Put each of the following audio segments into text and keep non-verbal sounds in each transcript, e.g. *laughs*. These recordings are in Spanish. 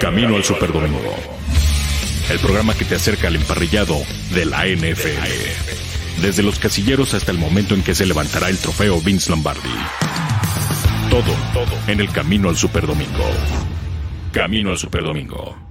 Camino al Superdomingo. El programa que te acerca al emparrillado de la NFL. Desde los casilleros hasta el momento en que se levantará el trofeo Vince Lombardi. Todo, todo en el Camino al Superdomingo. Camino al Superdomingo.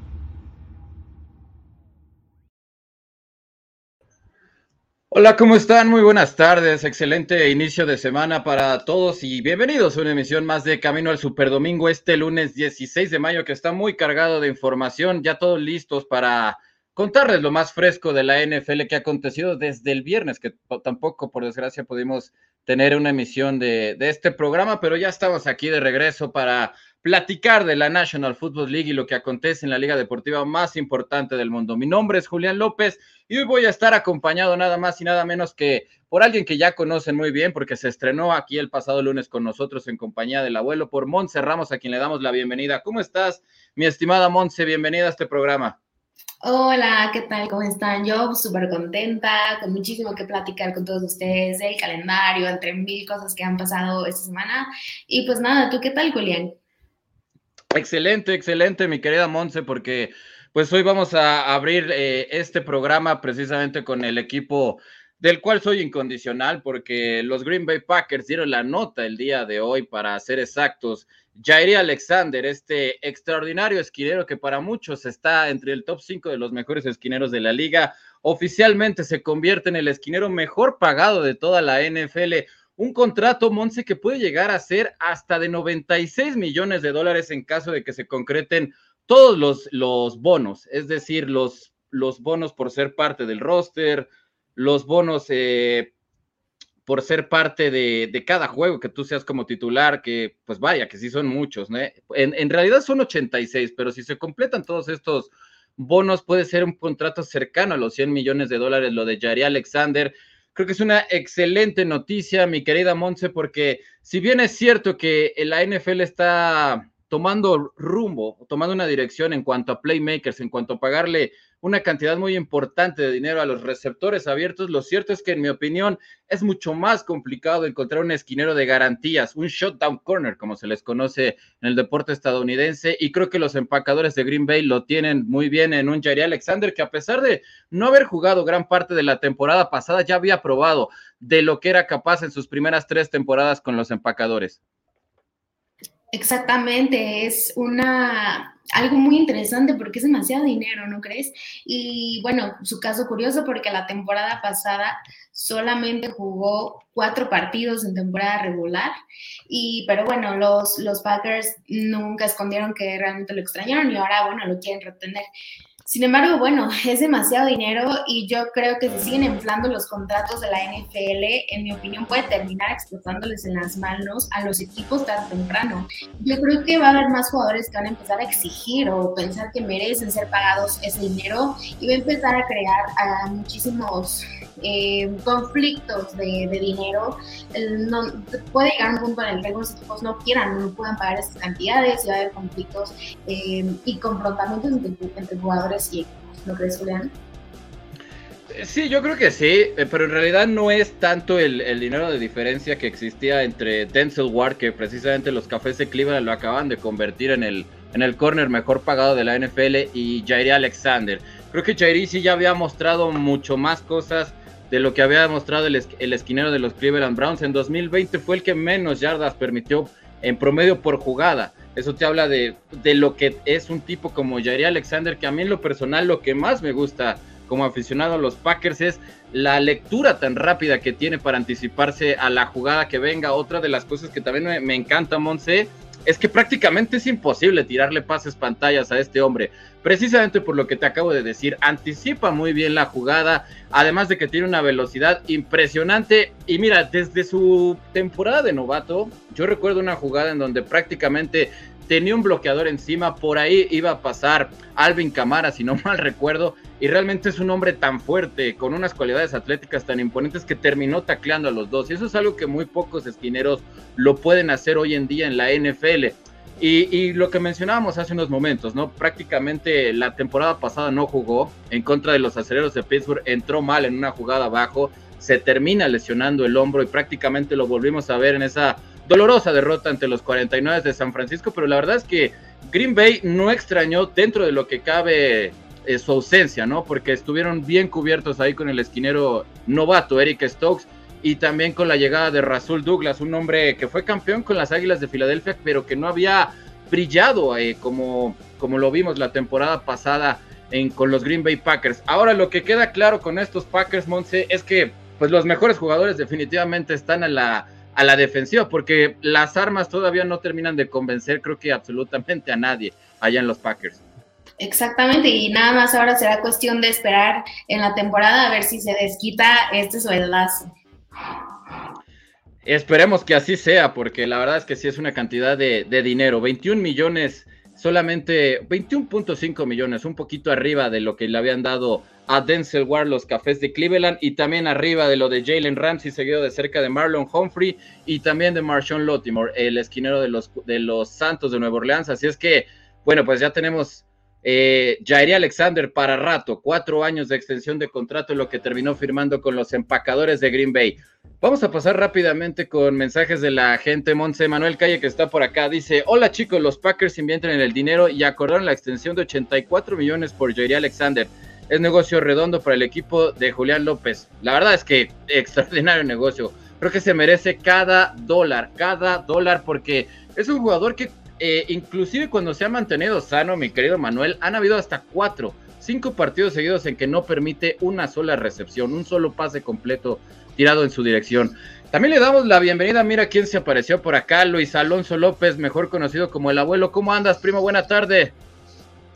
Hola, ¿cómo están? Muy buenas tardes. Excelente inicio de semana para todos y bienvenidos a una emisión más de Camino al Superdomingo este lunes 16 de mayo que está muy cargado de información, ya todos listos para contarles lo más fresco de la NFL que ha acontecido desde el viernes, que tampoco por desgracia pudimos tener una emisión de, de este programa, pero ya estamos aquí de regreso para platicar de la National Football League y lo que acontece en la liga deportiva más importante del mundo. Mi nombre es Julián López y hoy voy a estar acompañado nada más y nada menos que por alguien que ya conocen muy bien porque se estrenó aquí el pasado lunes con nosotros en compañía del abuelo, por Montse Ramos, a quien le damos la bienvenida. ¿Cómo estás, mi estimada Montse? Bienvenida a este programa. Hola, ¿qué tal? ¿Cómo están? Yo súper contenta, con muchísimo que platicar con todos ustedes, el calendario, entre mil cosas que han pasado esta semana. Y pues nada, ¿tú qué tal, Julián? Excelente, excelente, mi querida Monse, porque pues hoy vamos a abrir eh, este programa precisamente con el equipo del cual soy incondicional, porque los Green Bay Packers dieron la nota el día de hoy, para ser exactos. Jairi Alexander, este extraordinario esquinero que para muchos está entre el top 5 de los mejores esquineros de la liga, oficialmente se convierte en el esquinero mejor pagado de toda la NFL un contrato, Monse, que puede llegar a ser hasta de 96 millones de dólares en caso de que se concreten todos los, los bonos, es decir, los, los bonos por ser parte del roster, los bonos eh, por ser parte de, cada juego que tú seas como titular, que pues vaya, que sí son muchos. En, en realidad son 86, pero si se completan todos estos bonos, puede ser un contrato cercano a los 100 millones de dólares, lo de Jari Alexander, Creo que es una excelente noticia, mi querida Monse, porque si bien es cierto que la NFL está tomando rumbo, tomando una dirección en cuanto a playmakers, en cuanto a pagarle una cantidad muy importante de dinero a los receptores abiertos. Lo cierto es que, en mi opinión, es mucho más complicado encontrar un esquinero de garantías, un shutdown corner, como se les conoce en el deporte estadounidense. Y creo que los empacadores de Green Bay lo tienen muy bien en un Jair Alexander, que a pesar de no haber jugado gran parte de la temporada pasada, ya había probado de lo que era capaz en sus primeras tres temporadas con los empacadores. Exactamente, es una algo muy interesante porque es demasiado dinero, ¿no crees? Y bueno, su caso curioso porque la temporada pasada solamente jugó cuatro partidos en temporada regular, y pero bueno, los, los Packers nunca escondieron que realmente lo extrañaron y ahora, bueno, lo quieren retener. Sin embargo, bueno, *laughs* es demasiado dinero y yo creo que si siguen inflando los contratos de la NFL, en mi opinión puede terminar explotándoles en las manos a los equipos tan temprano. Yo creo que va a haber más jugadores que van a empezar a exigir o pensar que merecen ser pagados ese dinero y va a empezar a crear a muchísimos eh, conflictos de, dinero. no, puede llegar un punto en el que los equipos no quieran, no puedan pagar esas cantidades y va a haber conflictos eh, y confrontamientos entre, jugadores y equipos. ¿No crees, Julián? Sí, yo creo que sí, eh, pero en realidad no es tanto el, dinero de diferencia que existía entre Denzel Ward, que precisamente los cafés de Cleveland lo acaban de convertir en el, en el corner mejor pagado de la NFL, y Jairi Alexander. Creo que Jairi sí ya había mostrado mucho más cosas de lo que había demostrado el, esquinero de los Cleveland Browns. En 2020 fue el que menos yardas permitió en promedio por jugada. Eso te habla de, lo que es un tipo como Jair Alexander, que a mí en lo personal lo que más me gusta como aficionado a los Packers es la lectura tan rápida que tiene para anticiparse a la jugada que venga. Otra de las cosas que también me, me encanta, Monse, es que prácticamente es imposible tirarle pases pantallas a este hombre, precisamente por lo que te acabo de decir, anticipa muy bien la jugada, además de que tiene una velocidad impresionante. Y mira, desde su temporada de novato, yo recuerdo una jugada en donde prácticamente tenía un bloqueador encima, por ahí iba a pasar Alvin Camara, si no *laughs* mal recuerdo, y realmente es un hombre tan fuerte, con unas cualidades atléticas tan imponentes que terminó tacleando a los dos. Y eso es algo que muy pocos esquineros lo pueden hacer hoy en día en la NFL. Y, lo que mencionábamos hace unos momentos, ¿no? Prácticamente la temporada pasada no jugó en contra de los aceleros de Pittsburgh, entró mal en una jugada abajo, se termina lesionando el hombro y prácticamente lo volvimos a ver en esa dolorosa derrota ante los 49 de San Francisco, pero la verdad es que Green Bay no extrañó dentro de lo que cabe eh, su ausencia, ¿no? Porque estuvieron bien cubiertos ahí con el esquinero novato Eric Stokes y también con la llegada de Rasul Douglas, un hombre que fue campeón con las Águilas de Filadelfia, pero que no había brillado eh, como, como lo vimos la temporada pasada en, con los Green Bay Packers. Ahora lo que queda claro con estos Packers, Monse, es que pues los mejores jugadores definitivamente están a la, a la defensiva, porque las armas todavía no terminan de convencer, creo que absolutamente a nadie allá en los Packers. Exactamente, y nada más ahora será cuestión de esperar en la temporada a ver si se desquita este sueldazo. Esperemos que así sea, porque la verdad es que sí es una cantidad de, de dinero. 21 millones, solamente 21.5 millones, un poquito arriba de lo que le habían dado a Denzel Ward los Cafés de Cleveland y también arriba de lo de Jalen Ramsey, seguido de cerca de Marlon Humphrey y también de Marshawn Lottimore, el esquinero de los, de los Santos de Nueva Orleans. Así es que, bueno, pues ya tenemos eh, Alexander para rato, cuatro años de extensión de contrato, lo que terminó firmando con los empacadores de Green Bay. Vamos a pasar rápidamente con mensajes de la gente. Monse Manuel Calle, que está por acá, dice: Hola chicos, los Packers invierten en el dinero y acordaron la extensión de 84 millones por Jairi Alexander. Es negocio redondo para el equipo de Julián López. La verdad es que *laughs* extraordinario negocio. Creo que se merece cada dólar, cada dólar, porque es un jugador que eh, inclusive cuando se ha mantenido sano, mi querido Manuel, han habido hasta cuatro, cinco partidos seguidos en que no permite una sola recepción, un solo pase completo tirado en su dirección. También le damos la bienvenida, mira quién se apareció por acá, Luis Alonso López, mejor conocido como el abuelo. ¿Cómo andas, primo? Buena tarde.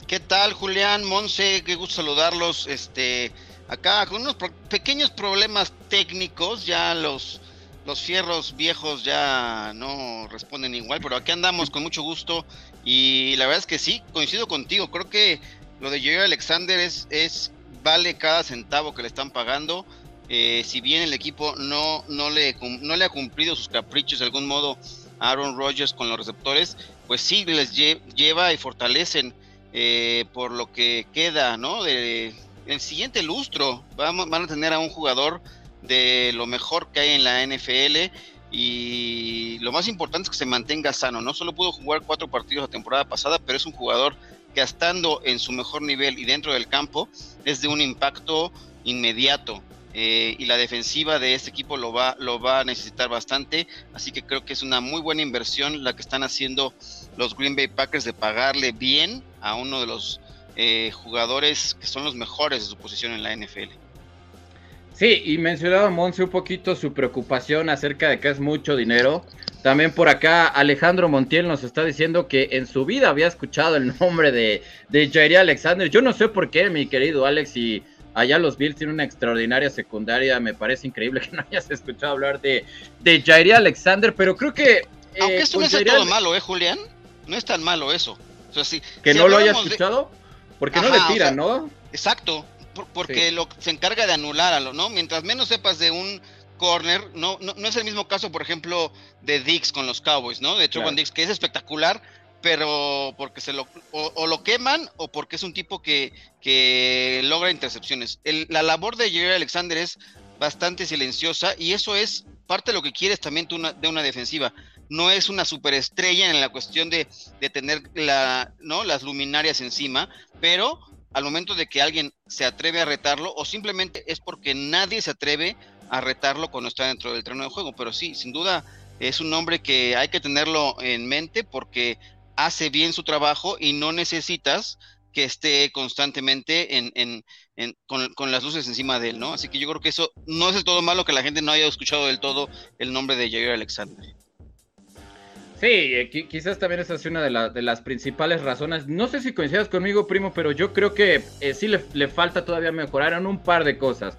¿Qué tal, Julián? Monse, qué gusto saludarlos. Este, acá con unos pequeños problemas técnicos, ya los los fierros viejos ya no responden igual, pero aquí andamos con mucho gusto y la verdad es que sí, coincido contigo, creo que lo de Jerry Alexander es, es vale cada centavo que le están pagando, eh, si bien el equipo no, no, le, no le ha cumplido sus caprichos de algún modo a Aaron Rodgers con los receptores, pues sí les lleva y fortalecen eh, por lo que queda, ¿no? De, el siguiente lustro, vamos, van a tener a un jugador de lo mejor que hay en la NFL y lo más importante es que se mantenga sano. No solo pudo jugar cuatro partidos la temporada pasada, pero es un jugador que estando en su mejor nivel y dentro del campo es de un impacto inmediato. Eh, y la defensiva de este equipo lo va, lo va a necesitar bastante, así que creo que es una muy buena inversión la que están haciendo los Green Bay Packers de pagarle bien a uno de los eh, jugadores que son los mejores de su posición en la NFL. Sí, y mencionaba Monse un poquito su preocupación acerca de que es mucho dinero. También por acá Alejandro Montiel nos está diciendo que en su vida había escuchado el nombre de, de Jair Alexander. Yo no sé por qué, mi querido Alex, y allá los Bills tienen una extraordinaria secundaria. Me parece increíble que no hayas escuchado hablar de, de Jair Alexander, pero creo que... Eh, Aunque esto no es todo malo, ¿eh, Julián? No es tan malo eso. ¿Que no lo haya escuchado? Porque no le tiran, ¿no? Exacto, porque lo, se encarga de anular a lo, ¿no? Mientras menos sepas de un corner, no, no, no, es el mismo caso, por ejemplo, de Dix con los Cowboys, ¿no? De Trevon Dix, que es espectacular, pero porque se lo, o, lo queman o porque es un tipo que, que logra intercepciones. la labor de Jerry Alexander es bastante silenciosa y eso es parte de lo que quieres también tú de una defensiva. No es una superestrella en la cuestión de, de tener la, ¿no? las luminarias encima, pero al momento de que alguien se atreve a retarlo o simplemente es porque nadie se atreve a retarlo cuando está dentro del terreno de juego. Pero sí, sin duda es un hombre que hay que tenerlo en mente porque hace bien su trabajo y no necesitas que esté constantemente en, con, las luces encima de él, ¿no? Así que yo creo que eso no es el todo malo que la gente no haya escuchado del todo el nombre de Jair Alexander. Sí, eh, quizás también esa es una de, las principales razones. No sé si coincidas conmigo, primo, pero yo creo que eh, sí le, falta todavía mejorar en un par de cosas.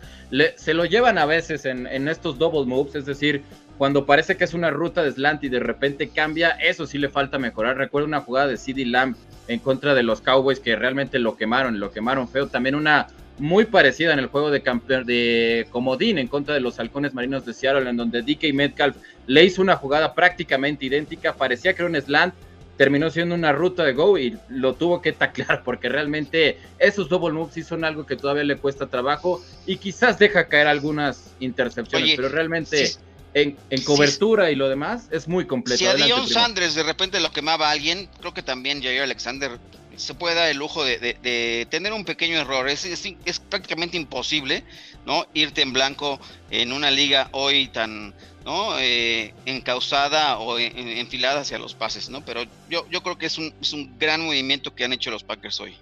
se lo llevan a veces en, estos double moves, es decir, cuando parece que es una ruta de slant y de repente cambia, eso sí le falta mejorar. Recuerdo una jugada de CD Lamb en contra de los Cowboys que realmente lo quemaron, lo quemaron feo. También una muy parecida en el juego de, de comodín en contra de los halcones marinos de Seattle, en donde DK Metcalf le hizo una jugada prácticamente idéntica, parecía que era un slant, terminó siendo una ruta de go y lo tuvo que taclear porque realmente esos double moves sí son algo que todavía le cuesta trabajo y quizás deja caer algunas intercepciones, pero realmente en, cobertura y lo demás, es muy completo. Si a Dion Sanders de repente lo quemaba a alguien, creo que también Jair Alexander se puede dar el lujo de, tener un pequeño error. Es, es, prácticamente imposible, ¿no? Irte en blanco en una liga hoy tan, ¿no? Eh, encausada o enfilada hacia los pases, ¿no? Pero yo, yo creo que es un, es un gran movimiento que han hecho los Packers hoy.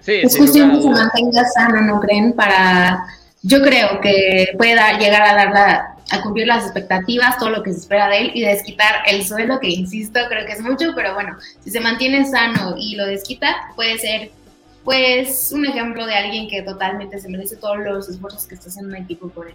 Sí, es cuestión que se mantenga sano, ¿no creen? Para, yo creo que pueda llegar a dar la, a cumplir las expectativas, todo lo que se espera de él y desquitar el suelo, que insisto, creo que es mucho, pero bueno, si se mantiene sano y lo desquita, puede ser pues un ejemplo de alguien que totalmente se merece todos los esfuerzos que está haciendo un equipo por él.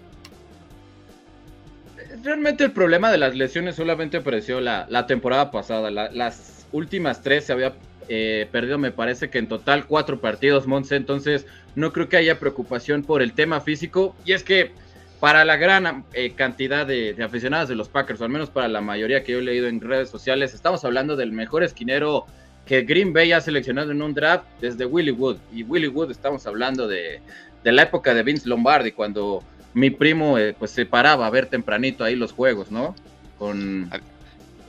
Realmente el problema de las lesiones solamente apareció la, la temporada pasada. las últimas tres se había eh, perdido, me parece que en total cuatro partidos, Monse. Entonces, no creo que haya preocupación por el tema físico. Y es que para la gran eh, cantidad de, aficionados de los Packers, o al menos para la mayoría que yo he leído en redes sociales, estamos hablando del mejor esquinero que Green Bay ha seleccionado en un draft desde Willie Wood. Y Willie Wood estamos hablando de, la época de Vince Lombardi, cuando mi primo eh, pues se paraba a ver tempranito ahí los juegos, ¿no? Con...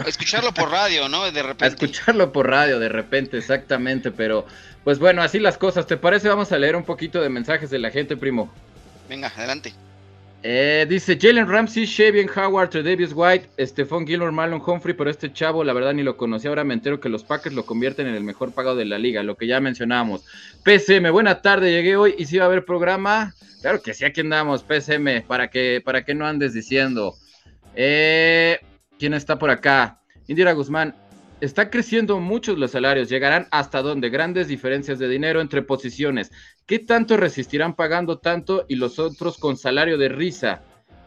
escucharlo por radio, ¿no? De repente. escucharlo por radio, de repente, exactamente. Pero, pues bueno, así las cosas. ¿Te parece? Vamos a leer un poquito de mensajes de la gente, primo. Venga, adelante. Eh, dice Jalen Ramsey, Shavian Howard, Davis White, Stephon Gilmore, Marlon Humphrey, pero este chavo la verdad ni lo conocí, ahora me entero que los Packers lo convierten en el mejor pagado de la liga, lo que ya mencionábamos. PCM, buena tarde, llegué hoy y si va a haber programa. Claro que sí, aquí andamos, PCM, para que, para que no andes diciendo. Eh, ¿Quién está por acá? Indira Guzmán, está creciendo muchos los salarios, llegarán hasta donde grandes diferencias de dinero entre posiciones. ¿Qué tanto resistirán pagando tanto y los otros con salario de risa?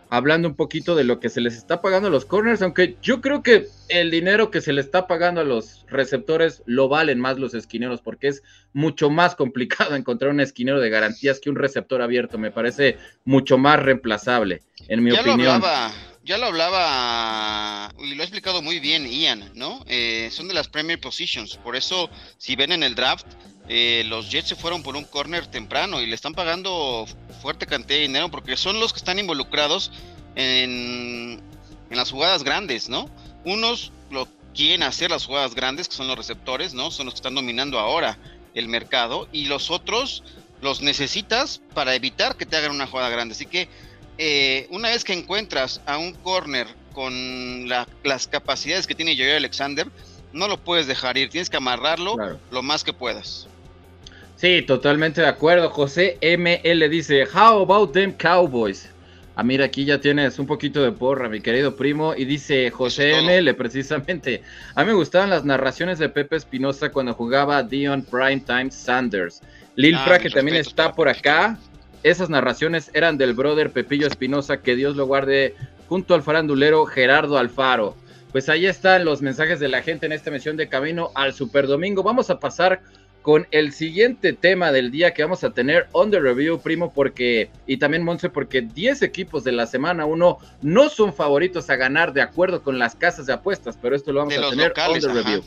Hablando un poquito de lo que se les está pagando a los corners, aunque yo creo que el dinero que se le está pagando a los receptores lo valen más los esquineros, porque es mucho más complicado *laughs* encontrar un esquinero de garantías que un receptor abierto. Me parece mucho más reemplazable, en mi opinión. Ya lo hablaba y lo ha explicado muy bien Ian, ¿no? Eh, son de las Premier Positions, por eso si ven en el draft, eh, los Jets se fueron por un corner temprano y le están pagando fuerte cantidad de dinero porque son los que están involucrados en, las jugadas grandes, ¿no? Unos lo quieren hacer las jugadas grandes, que son los receptores, ¿no? Son los que están dominando ahora el mercado y los otros los necesitas para evitar que te hagan una jugada grande. Así que eh, una vez que encuentras a un corner con las capacidades que tiene Jerry Alexander, no lo puedes dejar ir, tienes que amarrarlo lo más que puedas. Sí, totalmente de acuerdo. José ML dice, How about them Cowboys? Ah, mira, aquí ya tienes un poquito de porra, mi querido primo. Y dice José ML, precisamente. A mí me gustaban las narraciones de Pepe Espinosa cuando jugaba Dion Primetime Sanders. Lil ah, que también está por acá. Esas narraciones eran del brother Pepillo Espinosa, que Dios lo guarde, junto al farandulero Gerardo Alfaro. Pues ahí están los mensajes de la gente en esta misión de camino al Super Domingo. Vamos a pasar con el siguiente tema del día que vamos a tener on the review, primo, porque, y también Monse, porque 10 equipos de la semana 1 no son favoritos a ganar de acuerdo con las casas de apuestas, pero esto lo vamos a tener on the review.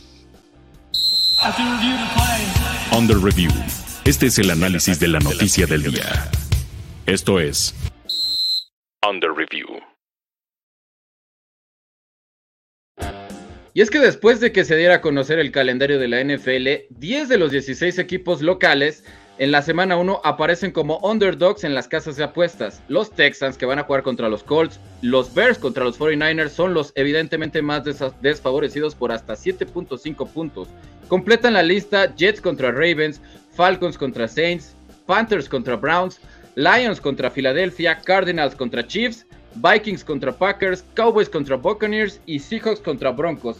On the review. Este es el análisis de la noticia del día. Esto es the review. Y es que después de que se diera a conocer el calendario de la NFL, 10 de los 16 equipos locales en la semana 1 aparecen como underdogs en las casas de apuestas. Los Texans que van a jugar contra los Colts, los Bears contra los 49ers son los evidentemente más desfavorecidos por hasta 7.5 puntos. Completan la lista Jets contra Ravens, Falcons contra Saints, Panthers contra Browns, Lions contra Philadelphia, Cardinals contra Chiefs, Vikings contra Packers, Cowboys contra Buccaneers y Seahawks contra Broncos.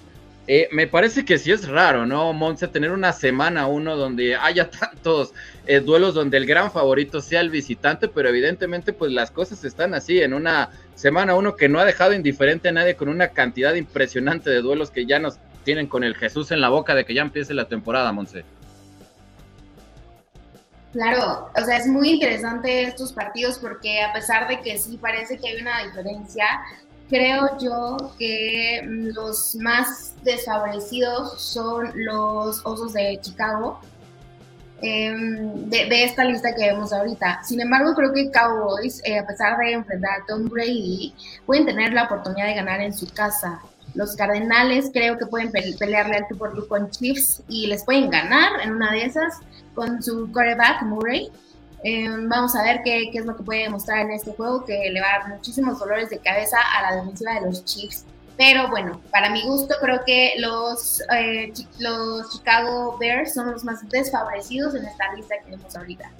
Eh, me parece que sí es raro, ¿no, Monse? Tener una semana uno donde haya *laughs* tantos eh, duelos donde el gran favorito sea el visitante, pero evidentemente pues las cosas están así, en una semana uno que no ha dejado indiferente a nadie con una cantidad impresionante de duelos que ya nos tienen con el Jesús en la boca de que ya empiece la temporada, Monse. Claro, o sea, es muy interesante estos partidos porque a pesar de que sí parece que hay una diferencia, creo yo que los más desfavorecidos son los Osos de Chicago. em, de, esta lista que vemos ahorita. Sin embargo, creo que Cowboys, eh, a pesar de enfrentar a Tom Brady, pueden tener la oportunidad de ganar en su casa. Los Cardenales creo que pueden pelearle al tú por tú con Chiefs y les pueden ganar en una de esas con su quarterback Murray. Em, vamos a ver qué, es lo que puede demostrar en este juego, que le va a dar muchísimos dolores de cabeza a la defensiva de los Chiefs. Pero bueno, para mi gusto creo que los, eh, los Chicago Bears son los más desfavorecidos en esta lista que vemos ahorita.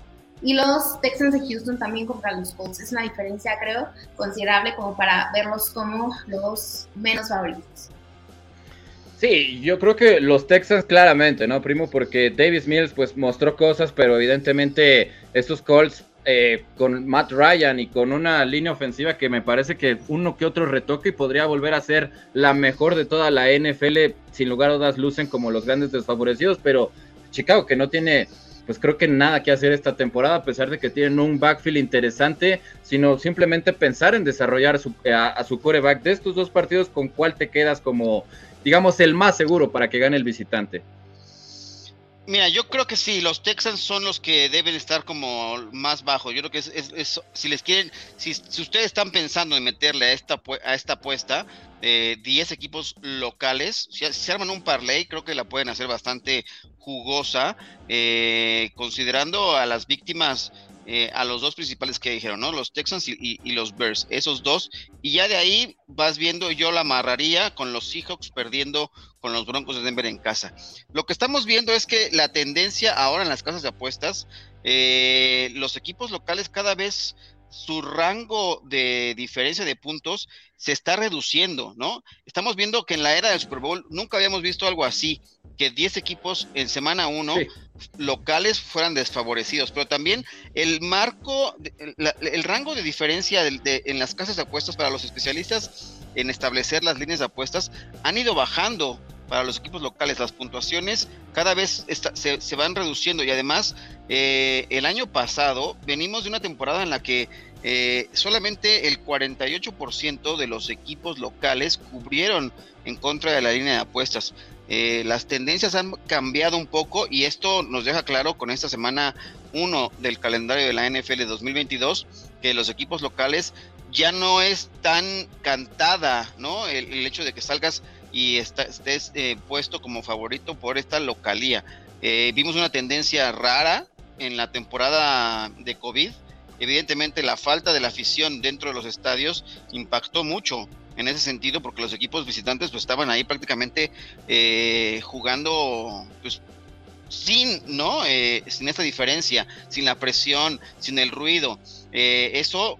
Y los Texans de Houston también contra los Colts. Es una diferencia, creo, considerable como para verlos como los menos favoritos. Sí, yo creo que los Texans claramente, ¿no, primo? Porque Davis Mills pues mostró cosas, pero evidentemente estos Colts eh, con Matt Ryan y con una línea ofensiva que me parece que uno que otro retoque y podría volver a ser la mejor de toda la NFL, sin lugar a dudas lucen como los grandes desfavorecidos, pero Chicago que no tiene pues creo que nada que hacer esta temporada, a pesar de que tienen un backfield interesante, sino simplemente pensar en desarrollar a su, a su coreback de estos dos partidos, con cuál te quedas como digamos, el más seguro para que gane el visitante. Mira, yo creo que sí, los Texans son los que deben estar como más bajos. Yo creo que es, si les quieren, si, ustedes están pensando en meterle a esta, a esta apuesta, de 10 equipos locales, si, se arman un parlay, creo que la pueden hacer bastante jugosa, eh, considerando a las víctimas eh, a los dos principales que dijeron, ¿no? Los Texans y, los Bears, esos dos. Y ya de ahí vas viendo, yo la amarraría con los Seahawks perdiendo con los Broncos de Denver en casa. Lo que estamos viendo es que la tendencia ahora en las casas de apuestas, eh, los equipos locales cada vez su rango de diferencia de puntos se está reduciendo, ¿no? Estamos viendo que en la era del Super Bowl nunca habíamos visto algo así, que 10 equipos en semana 1 locales fueran desfavorecidos, pero también el marco, el, rango de diferencia en las casas de apuestas para los especialistas en establecer las líneas de apuestas han ido bajando para los equipos locales. Las puntuaciones cada vez se, van reduciendo y además eh, el año pasado venimos de una temporada en la que eh, solamente el 48% de los equipos locales cubrieron en contra de la línea de apuestas. Eh, las tendencias han cambiado un poco y esto nos deja claro con esta semana 1 del calendario de la NFL 2022 que los equipos locales ya no es tan cantada, ¿no? el hecho de que salgas y estés eh, puesto como favorito por esta localía. Eh, vimos una tendencia rara en la temporada de COVID. Evidentemente la falta de la afición dentro de los estadios impactó mucho en ese sentido porque los equipos visitantes pues estaban ahí prácticamente eh, jugando pues sin no sin esta diferencia sin la presión sin el ruido eso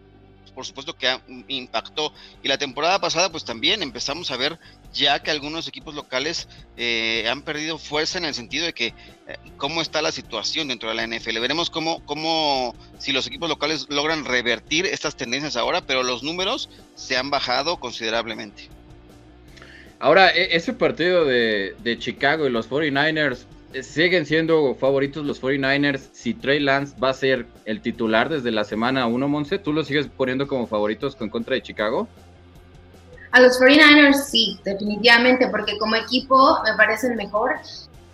por supuesto que impactó y la temporada pasada pues también empezamos a ver ya que algunos equipos locales eh, han perdido fuerza en el sentido de que eh, cómo está la situación dentro de la NFL. Veremos cómo, cómo, si los equipos locales logran revertir estas tendencias ahora, pero los números se han bajado considerablemente. Ahora, e, ese partido de, Chicago y los 49ers, eh, ¿siguen siendo favoritos los 49ers si Trey Lance va a ser el titular desde la semana 1, Monse? ¿Tú lo sigues poniendo como favoritos con contra de Chicago? A los 49ers sí, definitivamente, porque como equipo me parecen mejor.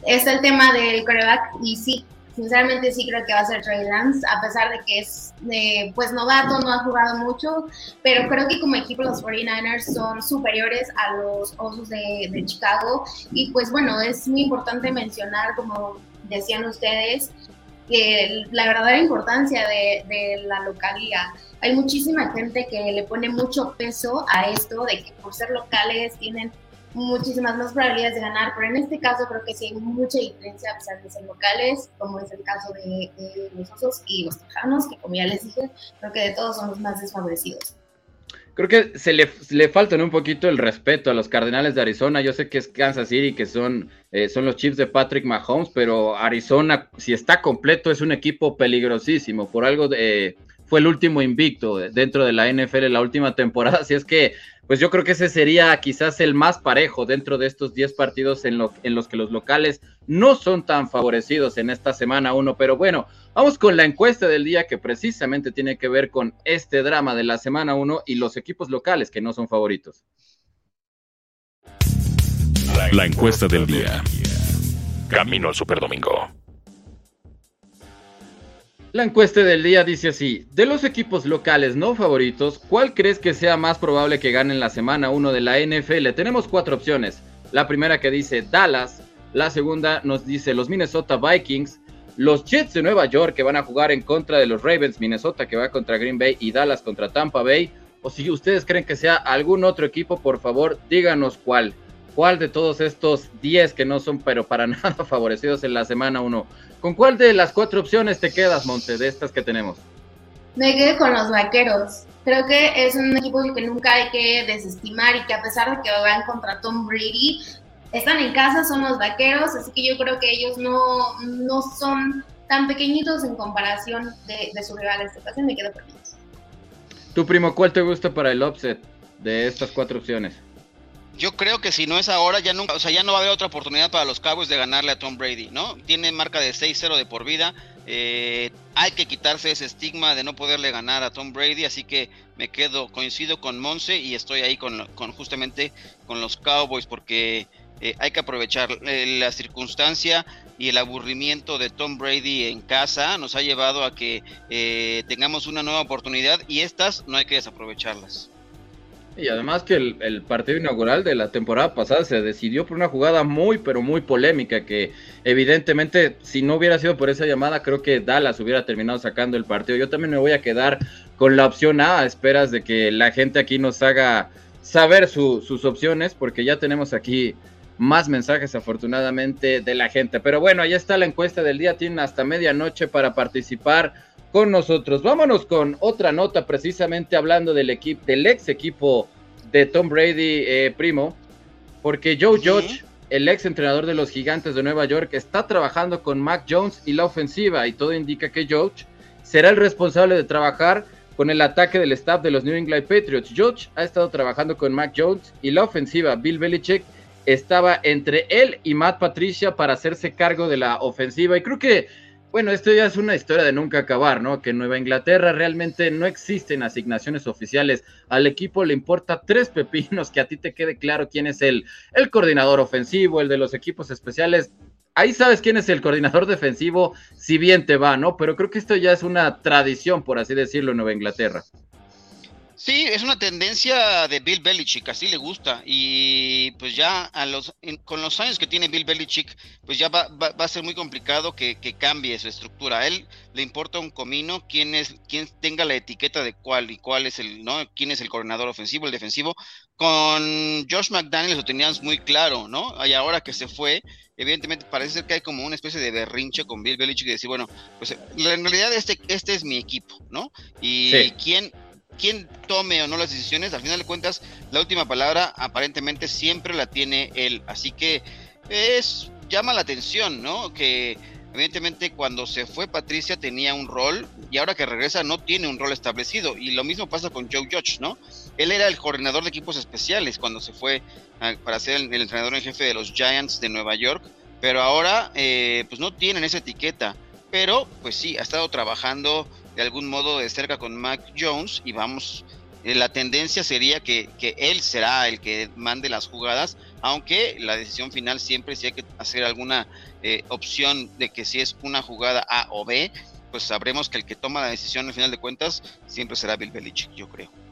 Está el tema del coreback y sí, sinceramente sí creo que va a ser Trey Lance, a pesar de que es eh, pues novato, no ha jugado mucho, pero creo que como equipo los 49ers son superiores a los Osos de, de Chicago y pues bueno, es muy importante mencionar, como decían ustedes, que la verdadera importancia de, de la localidad hay muchísima gente que le pone mucho peso a esto, de que por ser locales tienen muchísimas más probabilidades de ganar, pero en este caso creo que sí hay mucha diferencia a pesar de ser locales, como es el caso de, los osos y los tejanos, que como ya les dije, creo que de todos son los más desfavorecidos. Creo que se le, le faltan un poquito el respeto a los Cardenales de Arizona. Yo sé que es Kansas City, que son, eh, son los Chiefs de Patrick Mahomes, pero Arizona, si está completo, es un equipo peligrosísimo. Por algo de, fue el último invicto dentro de la NFL la última temporada, así es que pues yo creo que ese sería quizás el más parejo dentro de estos 10 partidos en, en los que los locales no son tan favorecidos en esta semana 1, pero bueno, vamos con la encuesta del día que precisamente tiene que ver con este drama de la semana 1 y los equipos locales que no son favoritos. La encuesta del día. Camino al Superdomingo. La encuesta del día dice así, de los equipos locales no favoritos, ¿cuál crees que sea más probable que gane en la semana 1 de la NFL? Tenemos cuatro opciones. La primera que dice Dallas, la segunda nos dice los Minnesota Vikings, los Jets de Nueva York que van a jugar en contra de los Ravens, Minnesota que va contra Green Bay y Dallas contra Tampa Bay. O si ustedes creen que sea algún otro equipo, por favor, díganos cuál. ¿Cuál de todos estos 10 que no son pero para *laughs* nada favorecidos en la semana 1? ¿Con cuál de las cuatro opciones te quedas, Monte, de estas que tenemos? Me quedé con los vaqueros. Creo que es un equipo que nunca hay que desestimar y que a pesar de que van contra Tom Brady, están en casa, son los vaqueros, así que yo creo que ellos no, no son tan pequeñitos en comparación de, de su rival esta ocasión. Me quedo con ellos. Tu primo, ¿cuál te gusta para el offset de estas cuatro opciones? Yo creo que si no es ahora, ya nunca, o sea, ya no va a haber otra oportunidad para los Cowboys de ganarle a Tom Brady, ¿no? Tiene marca de 6-0 de por vida. Eh, hay que quitarse ese estigma de no poderle ganar a Tom Brady, así que me quedo, coincido con Monse y estoy ahí con, con justamente con los Cowboys porque eh, hay que aprovechar eh, la circunstancia y el aburrimiento de Tom Brady en casa nos ha llevado a que tengamos una nueva oportunidad y estas no hay que desaprovecharlas. Y además que el, partido inaugural de la temporada pasada se decidió por una jugada muy, pero muy polémica que evidentemente si no hubiera sido por esa llamada creo que Dallas hubiera terminado sacando el partido. Yo también me voy a quedar con la opción A a esperas de que la gente aquí nos haga saber sus opciones porque ya tenemos aquí más mensajes afortunadamente de la gente. Pero bueno, ahí está la encuesta del día. Tienen hasta medianoche para participar con nosotros. Vámonos con otra nota, precisamente hablando del equipo, del ex equipo de Tom Brady, eh, primo, porque Joe Judge, el ex entrenador de los Gigantes de Nueva York, está trabajando con Mac Jones y la ofensiva, y todo indica que Judge será el responsable de trabajar con el ataque del staff de los New England Patriots. Judge ha estado trabajando con Mac Jones y la ofensiva. Bill Belichick estaba entre él y Matt Patricia para hacerse cargo de la ofensiva, y creo que bueno, esto ya es una historia de nunca acabar, ¿no? Que en Nueva Inglaterra realmente no existen asignaciones oficiales. Al equipo le importa tres pepinos que a ti te quede claro quién es el, el coordinador ofensivo, el de los equipos especiales. Ahí sabes quién es el coordinador defensivo, si bien te va, ¿no? Pero creo que esto ya es una tradición, por así decirlo, en Nueva Inglaterra. Sí, es una tendencia de Bill Belichick, así le gusta. Y pues ya a los, con los años que tiene Bill Belichick, pues ya va, va, a ser muy complicado que, cambie su estructura. A él le importa un comino quién es, quién tenga la etiqueta de cuál y cuál es el, ¿no? Quién es el coordinador ofensivo, el defensivo. Con Josh McDaniels lo teníamos muy claro, ¿no? Y ahora que se fue, evidentemente parece ser que hay como una especie de berrinche con Bill Belichick y decir, bueno, pues en realidad este, este es mi equipo, ¿no? Y quién quien tome o no las decisiones, al final de cuentas, la última palabra aparentemente siempre la tiene él. Así que es llama la atención, ¿no? Que evidentemente cuando se fue Patricia tenía un rol y ahora que regresa no tiene un rol establecido. Y lo mismo pasa con Joe Judge, ¿no? Él era el coordinador de equipos especiales cuando se fue para ser el, entrenador en jefe de los Giants de Nueva York, pero ahora eh, pues no tienen esa etiqueta. Pero pues sí, ha estado trabajando de algún modo de cerca con Mac Jones y vamos, eh, la tendencia sería que, él será el que mande las jugadas, aunque la decisión final siempre si hay que hacer alguna eh, opción de que si es una jugada A o B, pues sabremos que el que toma la decisión al final de cuentas siempre será Bill Belichick, yo creo.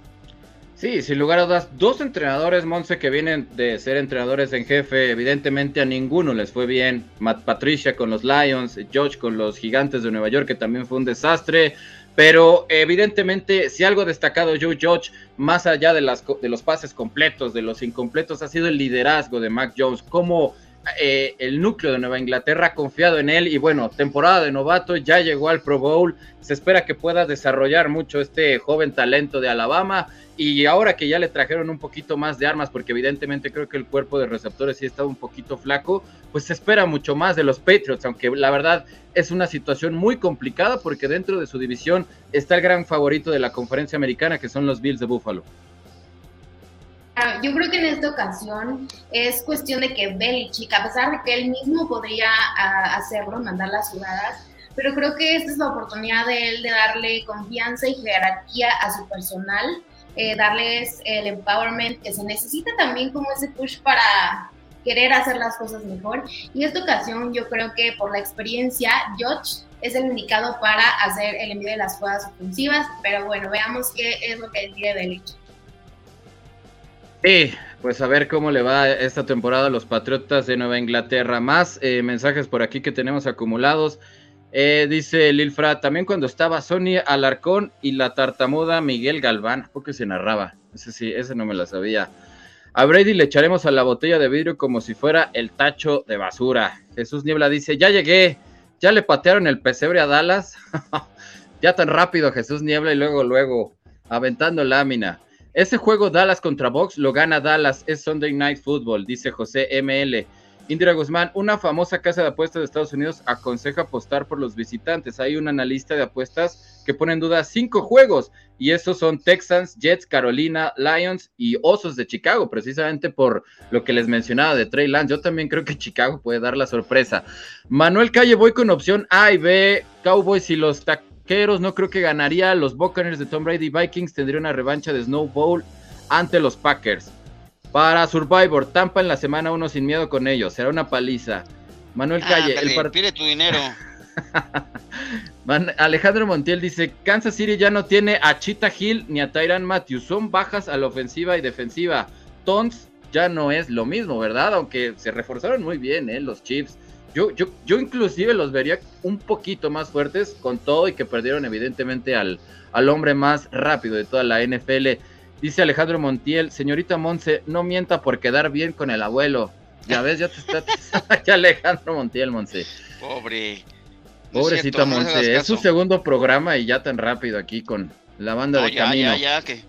Sí, sin lugar a dudas, dos entrenadores, Monse, que vienen de ser entrenadores en jefe, evidentemente a ninguno les fue bien. Matt Patricia con los Lions, George con los Gigantes de Nueva York, que también fue un desastre. Pero evidentemente, si algo destacado Joe Judge, más allá de, de los pases completos, de los incompletos, ha sido el liderazgo de Mac Jones, como eh, el núcleo de Nueva Inglaterra ha confiado en él y bueno, temporada de novato, ya llegó al Pro Bowl, se espera que pueda desarrollar mucho este joven talento de Alabama y ahora que ya le trajeron un poquito más de armas, porque evidentemente creo que el cuerpo de receptores sí está un poquito flaco, pues se espera mucho más de los Patriots, aunque la verdad es una situación muy complicada porque dentro de su división está el gran favorito de la conferencia americana, que son los Bills de Buffalo. Ah, yo creo que en esta ocasión es cuestión de que Belichick, a pesar de que él mismo podría ah, hacerlo, mandar las jugadas, pero creo que esta es la oportunidad de él de darle confianza y jerarquía a su personal, eh, darles el empowerment que se necesita también como ese push para, querer hacer las cosas mejor. Y esta ocasión yo creo que por la experiencia, George es el indicado para hacer el envío de las jugadas ofensivas, pero bueno, veamos qué es lo que decide del Sí, pues a ver cómo le va esta temporada a los Patriotas de Nueva Inglaterra. Más eh, mensajes por aquí que tenemos acumulados. Eh, dice Lilfra, también cuando estaba Sony Alarcón y la tartamuda Miguel Galván, porque se narraba. Ese sí, ese no me la sabía. A Brady le echaremos a la botella de vidrio como si fuera el tacho de basura. Jesús Niebla dice, ya llegué, ya le patearon el pesebre a Dallas. *laughs* ya tan rápido Jesús Niebla y luego, luego, aventando lámina. Ese juego Dallas contra Box lo gana Dallas, es Sunday Night Football, dice José ML. Indira Guzmán, una famosa casa de apuestas de Estados Unidos aconseja apostar por los visitantes. Hay un analista de apuestas que pone en duda cinco juegos y esos son Texans, Jets, Carolina, Lions y Osos de Chicago, precisamente por lo que les mencionaba de Trey Lance. Yo también creo que Chicago puede dar la sorpresa. Manuel Calle, voy con opción A y B, Cowboys y los no creo que ganaría. Los Buccaneers de Tom Brady Vikings tendrían una revancha de Snow Bowl ante los Packers. Para Survivor, Tampa en la semana uno sin miedo con ellos. Será una paliza. Manuel Calle, el Pide tu dinero. *laughs* Alejandro Montiel dice: Kansas City ya no tiene a Chita Hill ni a Tyran Matthews. Son bajas a la ofensiva y defensiva. Tons ya no es lo mismo, ¿verdad? Aunque se reforzaron muy bien, ¿eh? Los Chiefs. Yo, yo, yo inclusive los vería un poquito más fuertes con todo y que perdieron evidentemente al, al hombre más rápido de toda la NFL. Dice Alejandro Montiel, señorita Monse, no mienta por quedar bien con el abuelo. Ya ves, ya te está *laughs* ya Alejandro Montiel, Monse. Pobre. Pobrecita Monse, es su segundo programa y ya tan rápido aquí con la banda de camino. Ya, ya, que.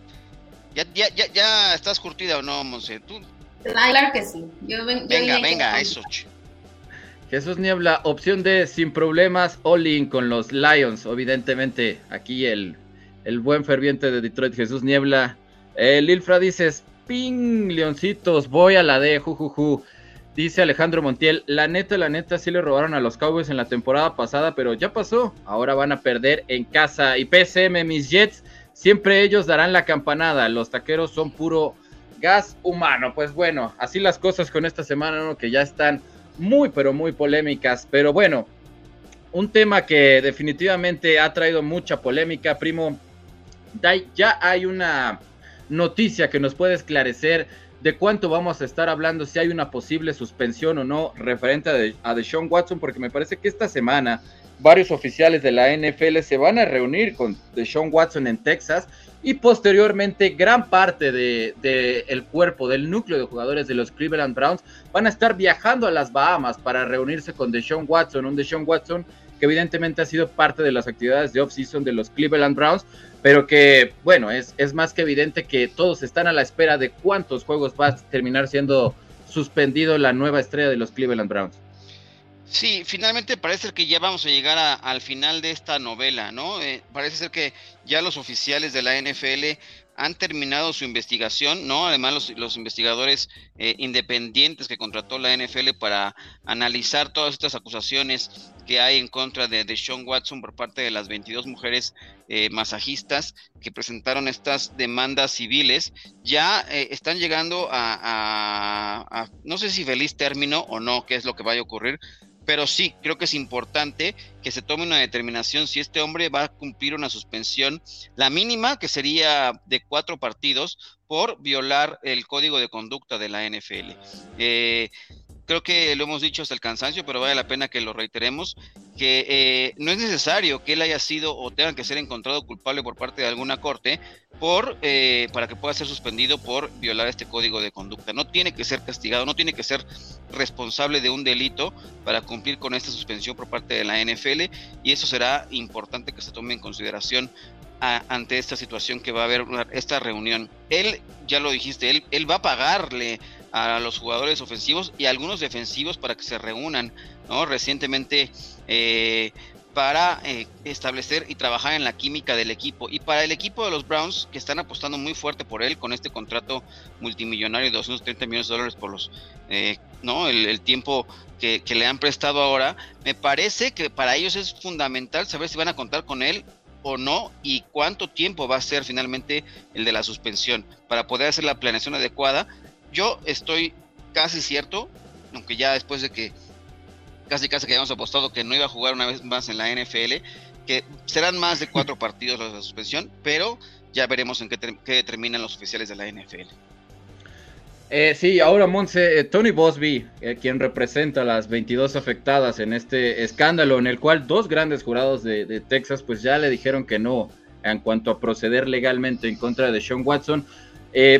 Ya, ya, ya, ya estás curtida o no, Monse. ¿Tú? Claro que sí. venga, venga, eso. Jesús Niebla, opción D, sin problemas, all-in con los Lions. Evidentemente, aquí el, el buen ferviente de Detroit, Jesús Niebla. El Lilfra dice, ping, leoncitos, voy a la D, jujuju. Dice Alejandro Montiel, la neta, la neta, sí le robaron a los Cowboys en la temporada pasada, pero ya pasó. Ahora van a perder en casa. Y PSM, mis Jets, siempre ellos darán la campanada. Los taqueros son puro gas humano. Pues bueno, así las cosas con esta semana, ¿no? Que ya están muy, pero muy polémicas. Pero bueno, un tema que definitivamente ha traído mucha polémica, primo. Ya hay una noticia que nos puede esclarecer de cuánto vamos a estar hablando, si hay una posible suspensión o no referente a, de, a Deshaun Watson, porque me parece que esta semana varios oficiales de la NFL se van a reunir con Deshaun Watson en Texas y posteriormente gran parte del de, el cuerpo, del núcleo de jugadores de los Cleveland Browns van a estar viajando a las Bahamas para reunirse con Deshaun Watson, un Deshaun Watson que evidentemente ha sido parte de las actividades de off-season de los Cleveland Browns, pero que, bueno, es, es más que evidente que todos están a la espera de cuántos juegos va a terminar siendo suspendido la nueva estrella de los Cleveland Browns. Sí, finalmente parece que ya vamos a llegar al final de esta novela, ¿no? Eh, parece ser que ya los oficiales de la NFL han terminado su investigación, ¿no? Además, los, investigadores eh, independientes que contrató la NFL para analizar todas estas acusaciones que hay en contra de, Sean Watson por parte de las 22 mujeres eh, masajistas que presentaron estas demandas civiles, ya están llegando a, a, no sé si feliz término o no, qué es lo que vaya a ocurrir, pero sí, creo que es importante que se tome una determinación si este hombre va a cumplir una suspensión, la mínima, que sería de cuatro partidos, por violar el código de conducta de la NFL. Eh, creo que lo hemos dicho hasta el cansancio, pero vale la pena que lo reiteremos, que eh, no es necesario que él haya sido o tenga que ser encontrado culpable por parte de alguna corte por eh, para que pueda ser suspendido por violar este código de conducta. No tiene que ser castigado, no tiene que ser responsable de un delito para cumplir con esta suspensión por parte de la NFL y eso será importante que se tome en consideración ante esta situación que va a haber esta reunión. Él, ya lo dijiste, él, él va a pagarle a los jugadores ofensivos y algunos defensivos para que se reúnan, ¿no? Recientemente eh, para eh, establecer y trabajar en la química del equipo. Y para el equipo de los Browns, que están apostando muy fuerte por él con este contrato multimillonario de 230 millones de dólares por los, eh, ¿no? El, tiempo que, que, le han prestado ahora, me parece que para ellos es fundamental saber si van a contar con él o no y cuánto tiempo va a ser finalmente el de la suspensión para poder hacer la planeación adecuada. Yo estoy casi cierto aunque ya después de que casi casi que habíamos apostado que no iba a jugar una vez más en la NFL, que serán más de cuatro *laughs* partidos los de suspensión, pero ya veremos en qué, qué determinan los oficiales de la NFL. Eh, sí, ahora Monse, eh, Tony Bosby, eh, quien representa a las 22 afectadas en este escándalo en el cual dos grandes jurados de, Texas pues ya le dijeron que no en cuanto a proceder legalmente en contra de Sean Watson.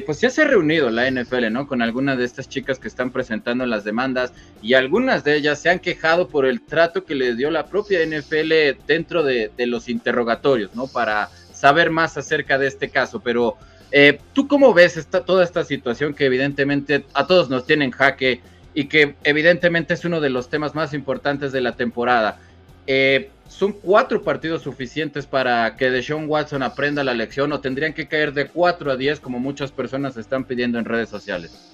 Pues ya se ha reunido la NFL, ¿no? Con algunas de estas chicas que están presentando las demandas y algunas de ellas se han quejado por el trato que le dio la propia NFL dentro de, los interrogatorios, ¿no? Para saber más acerca de este caso, pero eh, ¿Tú cómo ves esta, toda esta situación que evidentemente a todos nos tiene en jaque y que evidentemente es uno de los temas más importantes de la temporada? Eh, ¿Son cuatro partidos suficientes para que Deshaun Watson aprenda la lección o tendrían que caer de cuatro a diez como muchas personas están pidiendo en redes sociales?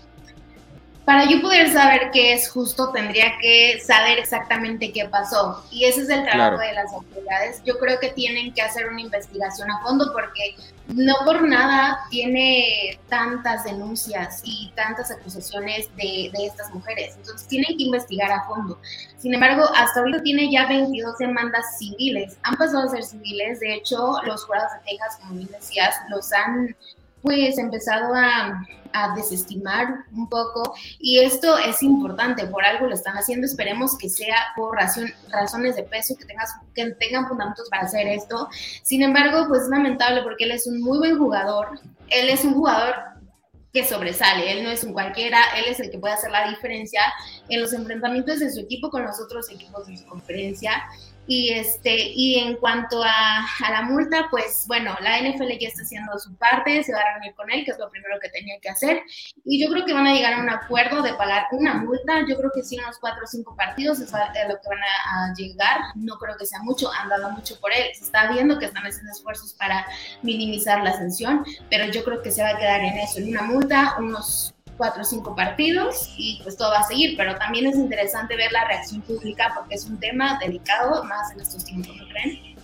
Para yo poder saber qué es justo, tendría que saber exactamente qué pasó. Y ese es el trabajo de las autoridades. Yo creo que tienen que hacer una investigación a fondo porque no por nada tiene tantas denuncias y tantas acusaciones de, de estas mujeres. Entonces tienen que investigar a fondo. Sin embargo, hasta ahorita tiene ya 22 demandas civiles. Han pasado a ser civiles. De hecho, los jurados de Texas, como bien decías, los han pues empezado a, desestimar un poco y esto es importante, por algo lo están haciendo, esperemos que sea por razones de peso, que, tengas, que tengan fundamentos para hacer esto. Sin embargo, pues es lamentable porque él es un muy buen jugador, él es un jugador que sobresale, él no es un cualquiera, él es el que puede hacer la diferencia en los enfrentamientos de su equipo con los otros equipos de su conferencia y, este, y en cuanto a, la multa, pues bueno, la NFL ya está haciendo su parte, se va a reunir con él, que es lo primero que tenía que hacer. Y yo creo que van a llegar a un acuerdo de pagar una multa. Yo creo que sí, unos cuatro o cinco partidos es lo que van a, llegar. No creo que sea mucho, han dado mucho por él. Se está viendo que están haciendo esfuerzos para minimizar la sanción, pero yo creo que se va a quedar en eso, en una multa, unos cuatro o cinco partidos y pues todo va a seguir, pero también es interesante ver la reacción pública porque es un tema delicado, más en estos tiempos, ¿no creen?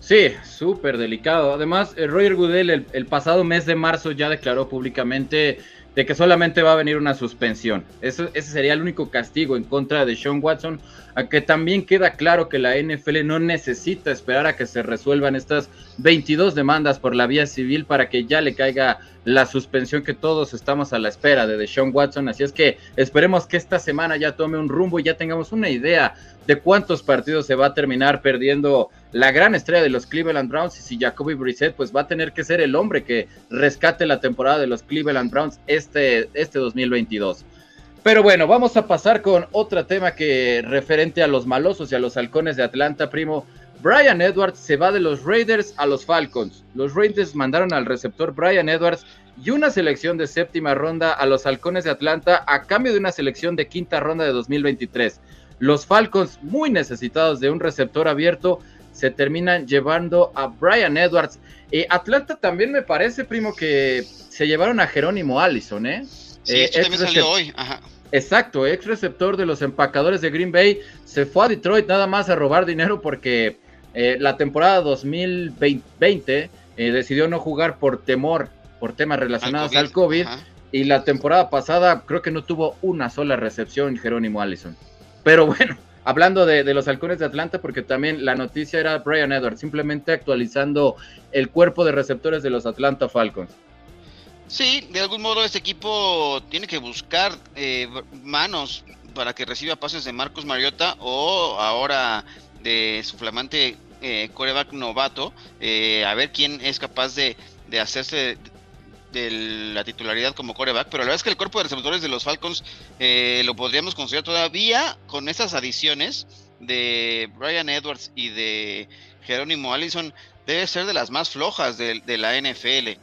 Sí, súper delicado. Además, eh, Roger Goodell el, el, pasado mes de marzo ya declaró públicamente de que solamente va a venir una suspensión. Eso, ese sería el único castigo en contra de Sean Watson, a que también queda claro que la NFL no necesita esperar a que se resuelvan estas 22 demandas por la vía civil para que ya le caiga la suspensión que todos estamos a la espera de Sean Watson. Así es que esperemos que esta semana ya tome un rumbo y ya tengamos una idea de cuántos partidos se va a terminar perdiendo la gran estrella de los Cleveland Browns y si Jacoby Brissett pues va a tener que ser el hombre que rescate la temporada de los Cleveland Browns este, este 2022. Pero bueno, vamos a pasar con otro tema que referente a los malosos y a los halcones de Atlanta, primo. Brian Edwards se va de los Raiders a los Falcons. Los Raiders mandaron al receptor Brian Edwards y una selección de séptima ronda a los halcones de Atlanta a cambio de una selección de quinta ronda de 2023. Los Falcons, muy necesitados de un receptor abierto, se terminan llevando a Brian Edwards. Eh, Atlanta también me parece, primo, que se llevaron a Jerónimo Allison, ¿eh? Sí, eh, también salió hoy. Ajá. Exacto, ex receptor de los empacadores de Green Bay, se fue a Detroit nada más a robar dinero porque eh, la temporada 2020 eh, decidió no jugar por temor, por temas relacionados al COVID. y la temporada pasada creo que no tuvo una sola recepción Jerónimo Allison. Pero bueno, *laughs* hablando de, los halcones de Atlanta, porque también la noticia era Brian Edwards, simplemente actualizando el cuerpo de receptores de los Atlanta Falcons. Sí, de algún modo este equipo tiene que buscar eh, manos para que reciba pases de Marcos Mariota o ahora de su flamante eh, coreback novato, eh, a ver quién es capaz de, hacerse de, la titularidad como coreback, pero la verdad es que el cuerpo de receptores de los Falcons eh, lo podríamos considerar todavía con esas adiciones de Brian Edwards y de Jerónimo Allison, debe ser de las más flojas de, la NFL.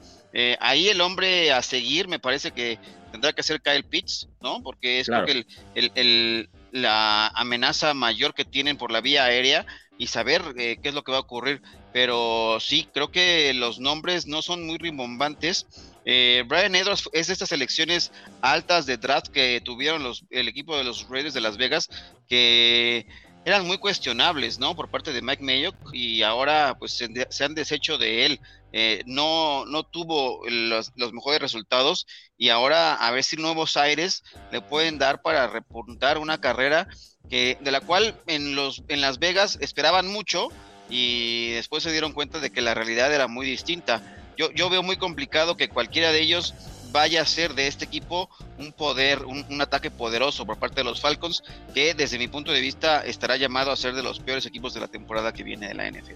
Ahí el hombre a seguir me parece que tendrá que ser Kyle Pitts, ¿no? Porque es creo que el, la amenaza mayor que tienen por la vía aérea y saber eh, qué es lo que va a ocurrir. Pero sí, creo que los nombres no son muy rimbombantes. Eh, Brian Edwards es de estas elecciones altas de draft que tuvieron los, el equipo de los Raiders de Las Vegas, que eran muy cuestionables, ¿no? Por parte de Mike Mayock y ahora pues se, han deshecho de él. Eh, no, no tuvo los, mejores resultados y ahora a ver si nuevos aires le pueden dar para repuntar una carrera que, de la cual en, los, en Las Vegas esperaban mucho y después se dieron cuenta de que la realidad era muy distinta. Yo, yo veo muy complicado que cualquiera de ellos vaya a ser de este equipo un poder, un, ataque poderoso por parte de los Falcons, que desde mi punto de vista estará llamado a ser de los peores equipos de la temporada que viene de la NFL.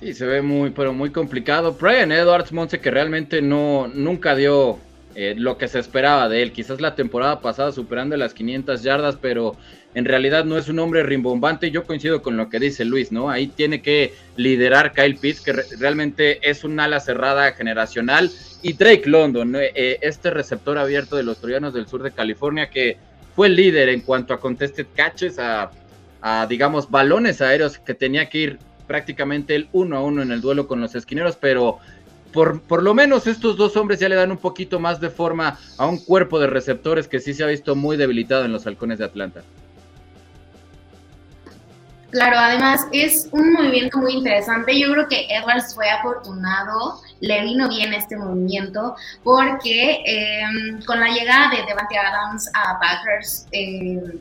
Sí, se ve muy, pero muy complicado. Brian Edwards, Monse, que realmente no, nunca dio eh, lo que se esperaba de él. Quizás la temporada pasada superando las 500 yardas, pero en realidad no es un hombre rimbombante. Yo coincido con lo que dice Luis, ¿no? Ahí tiene que liderar Kyle Pitts, que realmente es un ala cerrada generacional y Drake London, eh, este receptor abierto de los Troyanos del sur de California, que fue líder en cuanto a contested catches, a, digamos, balones aéreos que tenía que ir prácticamente el uno a uno en el duelo con los esquineros, pero por, por, lo menos estos dos hombres ya le dan un poquito más de forma a un cuerpo de receptores que sí se ha visto muy debilitado en los halcones de Atlanta. Claro, además es un movimiento muy interesante. Yo creo que Edwards fue afortunado, le vino bien este movimiento, porque em, con la llegada de Devante Adams a Packers, eh,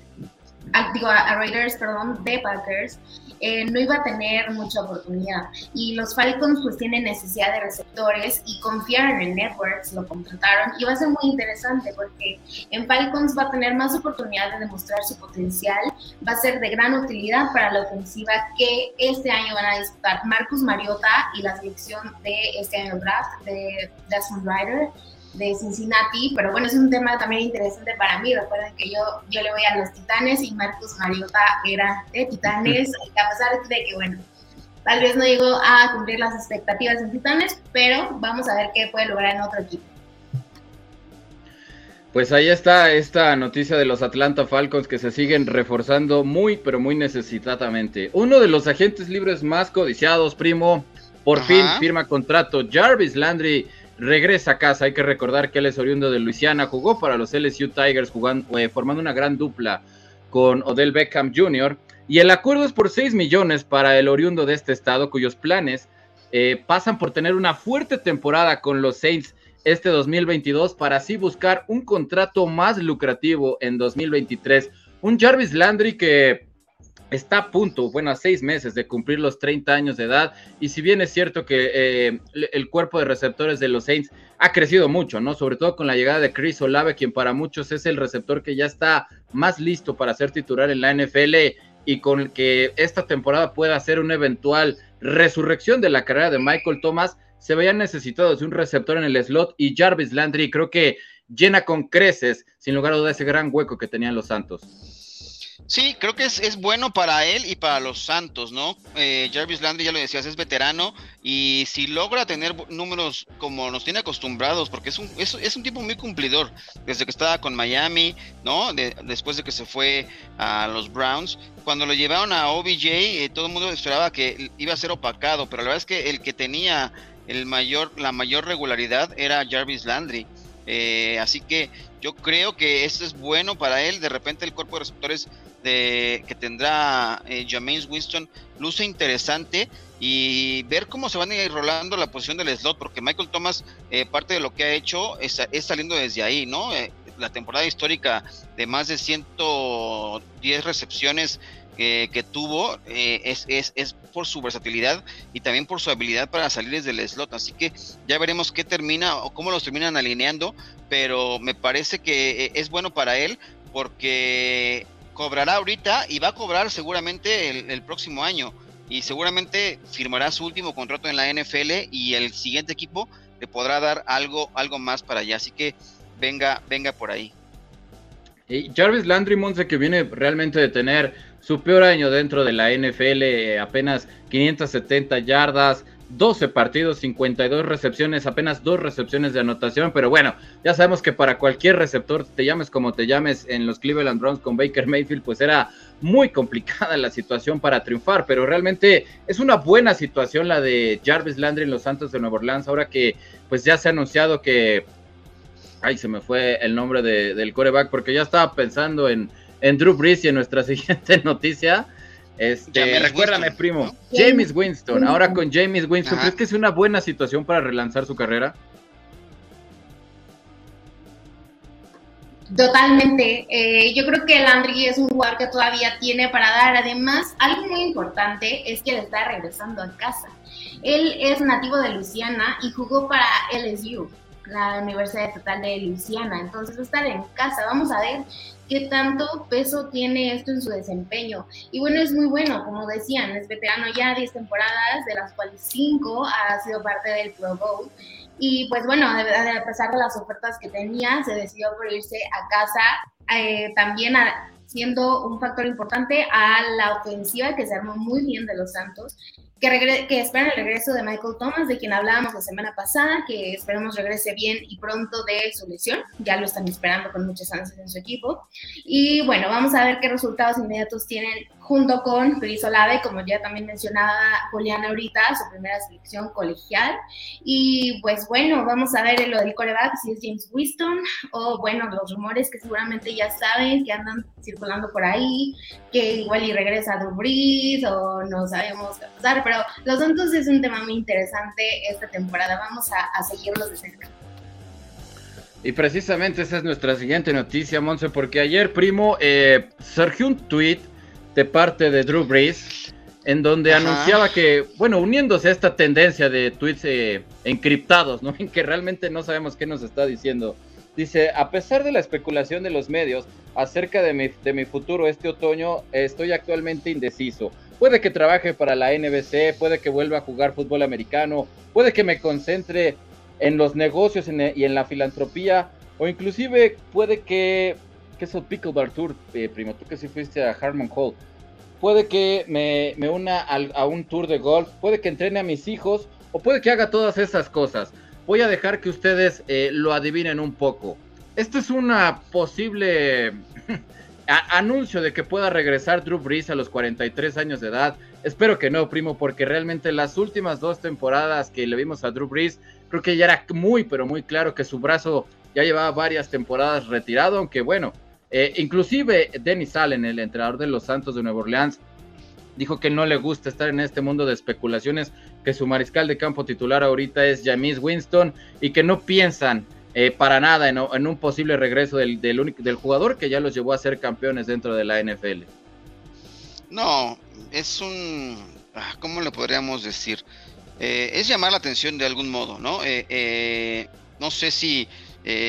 digo, a Raiders, perdón, de Packers, eh, no iba a tener mucha oportunidad. Y los Falcons pues tienen necesidad de receptores y confiaron en Networks, lo contrataron y va a ser muy interesante porque en Falcons va a tener más oportunidad de demostrar su potencial, va a ser de gran utilidad para la ofensiva que este año van a disputar Marcus Mariota y la selección de este año draft de Desmond Ryder de Cincinnati, pero bueno, es un tema también interesante para mí. Recuerden que yo, yo le voy a los Titanes y Marcus Mariota era de Titanes, *laughs* a pesar de que, bueno, tal vez no llegó a cumplir las expectativas en Titanes, pero vamos a ver qué puede lograr en otro equipo. Pues ahí está esta noticia de los Atlanta Falcons que se siguen reforzando muy, pero muy necesitadamente. Uno de los agentes libres más codiciados, primo, por fin firma contrato. Jarvis Landry regresa a casa. Hay que recordar que él es oriundo de Luisiana, jugó para los LSU Tigers, jugando, eh, formando una gran dupla con Odell Beckham Jr. Y el acuerdo es por 6 millones para el oriundo de este estado, cuyos planes eh, pasan por tener una fuerte temporada con los Saints este 2022 para así buscar un contrato más lucrativo en 2023. Un Jarvis Landry que está a punto, bueno, a seis meses de cumplir los 30 años de edad. Y si bien es cierto que eh, el cuerpo de receptores de los Saints ha crecido mucho, ¿no? Sobre todo con la llegada de Chris Olave, quien para muchos es el receptor que ya está más listo para ser titular en la NFL y con el que esta temporada pueda ser una eventual resurrección de la carrera de Michael Thomas, se veían necesitados de un receptor en el slot y Jarvis Landry creo que llena con creces, sin lugar a ese gran hueco que tenían los Santos. Sí, creo que es, bueno para él y para los Santos, ¿no? Eh, Jarvis Landry, ya lo decías, es veterano y si logra tener números como nos tiene acostumbrados, porque es un, es, un tipo muy cumplidor, desde que estaba con Miami, ¿no? después de que se fue a los Browns, cuando lo llevaron a OBJ, eh, todo el mundo esperaba que iba a ser opacado, pero la verdad es que el que tenía el mayor, la mayor regularidad era Jarvis Landry. Eh, así que yo creo que esto es bueno para él. De repente el cuerpo de receptores que tendrá eh, Winston luce interesante y ver cómo se van a ir rolando la posición del slot, porque Michael Thomas, eh, parte de lo que ha hecho es, saliendo desde ahí, ¿no? Eh, la temporada histórica de más de 110 recepciones que tuvo es, es, es, por su versatilidad y también por su habilidad para salir desde el slot. Así que ya veremos qué termina o cómo los terminan alineando, pero me parece que es bueno para él porque cobrará ahorita y va a cobrar seguramente el, próximo año y seguramente firmará su último contrato en la NFL y el siguiente equipo le podrá dar algo, algo más para allá. Así que venga, venga por ahí. Y Jarvis Landry Monse que viene realmente de tener su peor año dentro de la NFL, apenas 570 yardas, 12 partidos, 52 recepciones, apenas dos recepciones de anotación, pero bueno, ya sabemos que para cualquier receptor, te llames como te llames en los Cleveland Browns con Baker Mayfield, pues era muy complicada la situación para triunfar, pero realmente es una buena situación la de Jarvis Landry en los Santos de Nueva Orleans, ahora que pues ya se ha anunciado que, ay, se me fue el nombre del coreback, porque ya estaba pensando en en Drew Brees y en nuestra *laughs* siguiente noticia. Este, recuérdame, primo, James Winston. Ahora con James Winston, ¿crees que es una buena situación para relanzar su carrera? Totalmente. Eh, yo creo que Landry es un jugador que todavía tiene para dar. Además, algo muy importante es que le está regresando a casa. Él es nativo de Luisiana y jugó para LSU, la Universidad Estatal de Luisiana. Entonces, estar en casa. Vamos a ver qué tanto peso tiene esto en su desempeño. Y bueno, es muy bueno, como decían, es veterano ya 10 temporadas, de las cuales 5 ha sido parte del Pro Bowl. Y pues bueno, a pesar de las ofertas que tenía, se decidió por irse a casa, eh, también siendo un factor importante a la ofensiva que se armó muy bien de los Santos que, que esperan el regreso de Michael Thomas, de quien hablábamos la semana pasada, que esperemos regrese bien y pronto de su lesión. Ya lo están esperando con muchas ansias en su equipo. Y bueno, vamos a ver qué resultados inmediatos tienen junto con Luis Olave, como ya también mencionaba Juliana ahorita, su primera selección colegial. Y pues bueno, vamos a ver lo del coreback, si es James Winston, o bueno, los rumores que seguramente ya saben que andan circulando por ahí, que igual y regresa Brees, o no sabemos qué pasar, pero los Santos es un tema muy interesante esta temporada, vamos a, a seguirlos de cerca. Y precisamente esa es nuestra siguiente noticia, Monse, porque ayer, primo, eh, surgió un tweet de parte de Drew Brees, en donde anunciaba que, bueno, uniéndose a esta tendencia de tweets eh, encriptados, ¿no? *laughs* En que realmente no sabemos qué nos está diciendo. Dice, a pesar de la especulación de los medios acerca de mi, de mi futuro este otoño, estoy actualmente indeciso. Puede que trabaje para la NBC, puede que vuelva a jugar fútbol americano, puede que me concentre en los negocios y en la filantropía, o inclusive puede que que es el Pickleball Tour, eh, primo, tú que sí fuiste a Harmon Hall. Puede que me, me una a un tour de golf, puede que entrene a mis hijos, o puede que haga todas esas cosas. Voy a dejar que ustedes eh, lo adivinen un poco. Esto es una posible *laughs* anuncio de que pueda regresar Drew Brees a los 43 años de edad. Espero que no, primo, porque realmente las últimas dos temporadas que le vimos a Drew Brees, creo que ya era muy, pero muy claro que su brazo ya llevaba varias temporadas retirado, aunque bueno, eh, inclusive Dennis Allen, el entrenador de los Santos de Nueva Orleans, dijo que no le gusta estar en este mundo de especulaciones, que su mariscal de campo titular ahorita es James Winston y que no piensan eh, para nada en, un posible regreso del, del, jugador que ya los llevó a ser campeones dentro de la NFL. No, es un... Ah, ¿Cómo le podríamos decir? Eh, es llamar la atención de algún modo, ¿no? no sé si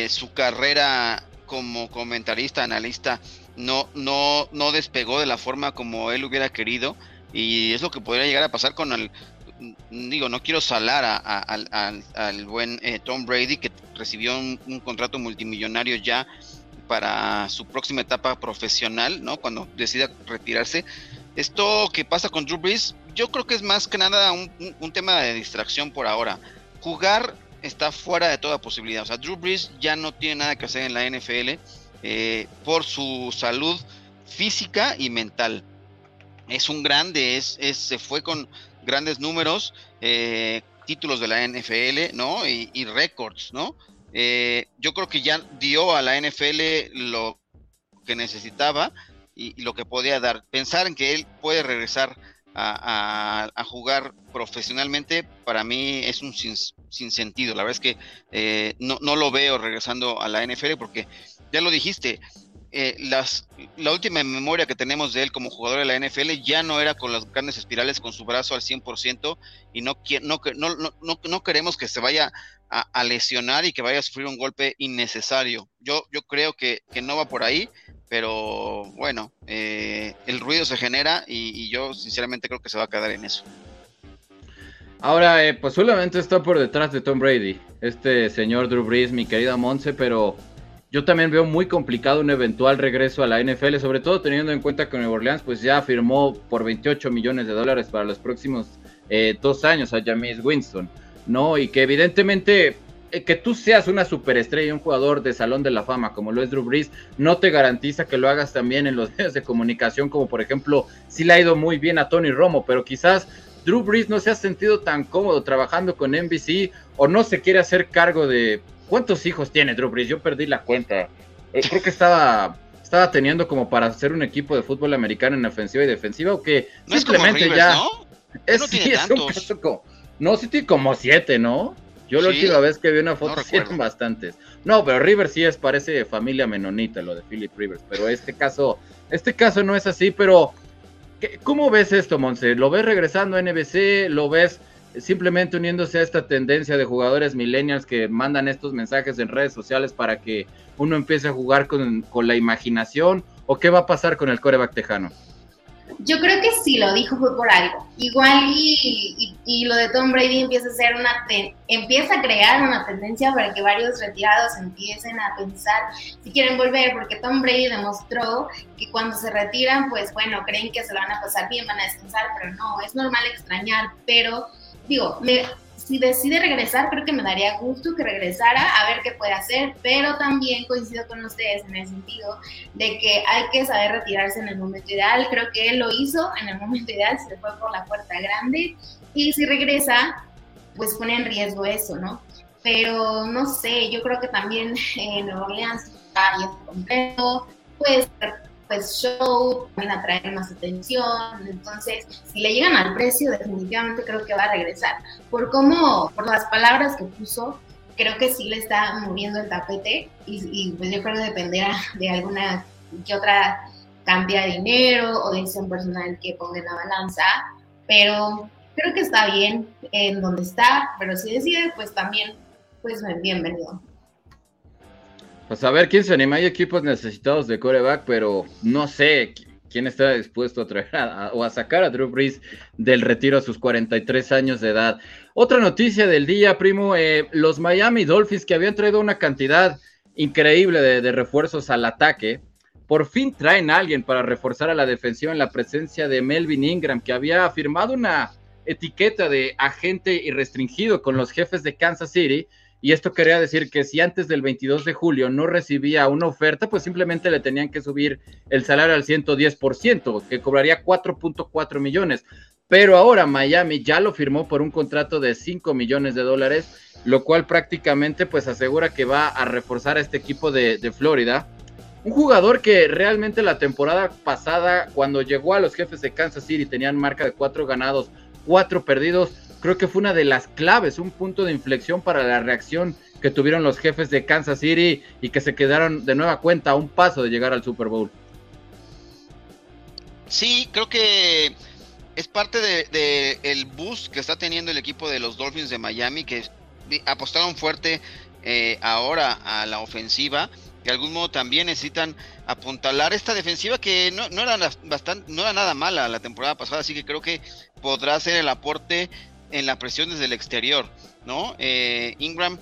su carrera como comentarista, analista, no, no, no despegó de la forma como él hubiera querido. Y es lo que podría llegar a pasar con el, digo, no quiero salar al buen eh, Tom Brady, que recibió un, contrato multimillonario ya para su próxima etapa profesional, ¿no? Cuando decida retirarse. Esto que pasa con Drew Brees, yo creo que es más que nada un, tema de distracción por ahora. Jugar está fuera de toda posibilidad. O sea, Drew Brees ya no tiene nada que hacer en la NFL eh, por su salud física y mental. Es un grande, es, se fue con grandes números, eh, títulos de la NFL, ¿no? Y, récords, ¿no? Eh, yo creo que ya dio a la NFL lo que necesitaba y, y, lo que podía dar. Pensar en que él puede regresar a, jugar profesionalmente, para mí es un sin, sentido. La verdad es que eh, no, lo veo regresando a la NFL porque ya lo dijiste, eh, las, la última memoria que tenemos de él como jugador de la NFL ya no era con las grandes espirales con su brazo al 100% y no, no, no, no, no queremos que se vaya a, lesionar y que vaya a sufrir un golpe innecesario. Yo, yo creo que, que no va por ahí pero bueno, eh, el ruido se genera y, yo sinceramente creo que se va a quedar en eso. Ahora, eh, pues solamente está por detrás de Tom Brady, este señor Drew Brees, mi querida Monse, pero yo también veo muy complicado un eventual regreso a la NFL, sobre todo teniendo en cuenta que Nueva Orleans pues ya firmó por 28 millones de dólares para los próximos eh, dos años a James Winston, ¿no? Y que evidentemente eh, que tú seas una superestrella, un jugador de salón de la fama como lo es Drew Brees, no te garantiza que lo hagas también en los *laughs* medios de comunicación, como por ejemplo, sí le ha ido muy bien a Tony Romo, pero quizás Drew Brees no se ha sentido tan cómodo trabajando con NBC o no se quiere hacer cargo de cuántos hijos tiene Drew Brees. Yo perdí la cuenta. Eh, creo que estaba estaba teniendo como para hacer un equipo de fútbol americano en ofensiva y defensiva o que simplemente ya ¿no? es, no sí, tiene es un caso como, no, sí tiene como siete, ¿no? Yo la última vez que vi una foto no sí eran bastantes. No, pero Rivers sí es, parece familia menonita lo de Philip Rivers, pero este caso, este caso no es así, pero ¿qué- ¿cómo ves esto, Monse? ¿Lo ves regresando a NBC? ¿Lo ves simplemente uniéndose a esta tendencia de jugadores millennials que mandan estos mensajes en redes sociales para que uno empiece a jugar con, con la imaginación? ¿O qué va a pasar con el coreback tejano? Yo creo que sí lo dijo fue por algo. Igual y, y- lo de Tom Brady empieza a ser una empieza a crear una tendencia para que varios retirados empiecen a pensar si quieren volver, porque Tom Brady demostró que cuando se retiran, pues bueno, creen que se lo van a pasar bien, van a descansar, pero no, es normal extrañar, pero digo, me- si decide regresar, creo que me daría gusto que regresara a ver qué puede hacer, pero también coincido con ustedes en el sentido de que hay que saber retirarse en el momento ideal. Creo que él lo hizo en el momento ideal, se fue por la puerta grande y si regresa, pues pone en riesgo eso, ¿no? Pero no sé, yo creo que también en Nueva Orleans está ya completo, pues, pues show, también atraer más atención, entonces si le llegan al precio definitivamente creo que va a regresar. Por cómo, por las palabras que puso, creo que sí le está moviendo el tapete y, y, pues yo creo que dependerá de alguna que otra cantidad de dinero o decisión personal que ponga en la balanza, pero creo que está bien en donde está, pero si decide, pues también, pues bienvenido. Pues a ver quién se anima. Hay equipos necesitados de coreback, pero no sé qui- quién está dispuesto a traer a- o a sacar a Drew Brees del retiro a sus 43 años de edad. Otra noticia del día, primo, eh, los Miami Dolphins que habían traído una cantidad increíble de, de refuerzos al ataque, por fin traen a alguien para reforzar a la defensiva en la presencia de Melvin Ingram, que había firmado una etiqueta de agente irrestringido con los jefes de Kansas City. Y esto quería decir que si antes del 22 de julio no recibía una oferta, pues simplemente le tenían que subir el salario al 110%, que cobraría 4.4 millones. Pero ahora Miami ya lo firmó por un contrato de 5 millones de dólares, lo cual prácticamente pues asegura que va a reforzar a este equipo de, de Florida. Un jugador que realmente la temporada pasada, cuando llegó a los jefes de Kansas City, tenían marca de cuatro ganados, cuatro perdidos. Creo que fue una de las claves, un punto de inflexión para la reacción que tuvieron los jefes de Kansas City y que se quedaron de nueva cuenta a un paso de llegar al Super Bowl. Sí, creo que es parte de, de el boost que está teniendo el equipo de los Dolphins de Miami, que apostaron fuerte eh, ahora a la ofensiva, de algún modo también necesitan apuntalar esta defensiva que no, no era bastante, no era nada mala la temporada pasada, así que creo que podrá ser el aporte en la presión desde el exterior, ¿no? Eh, Ingram,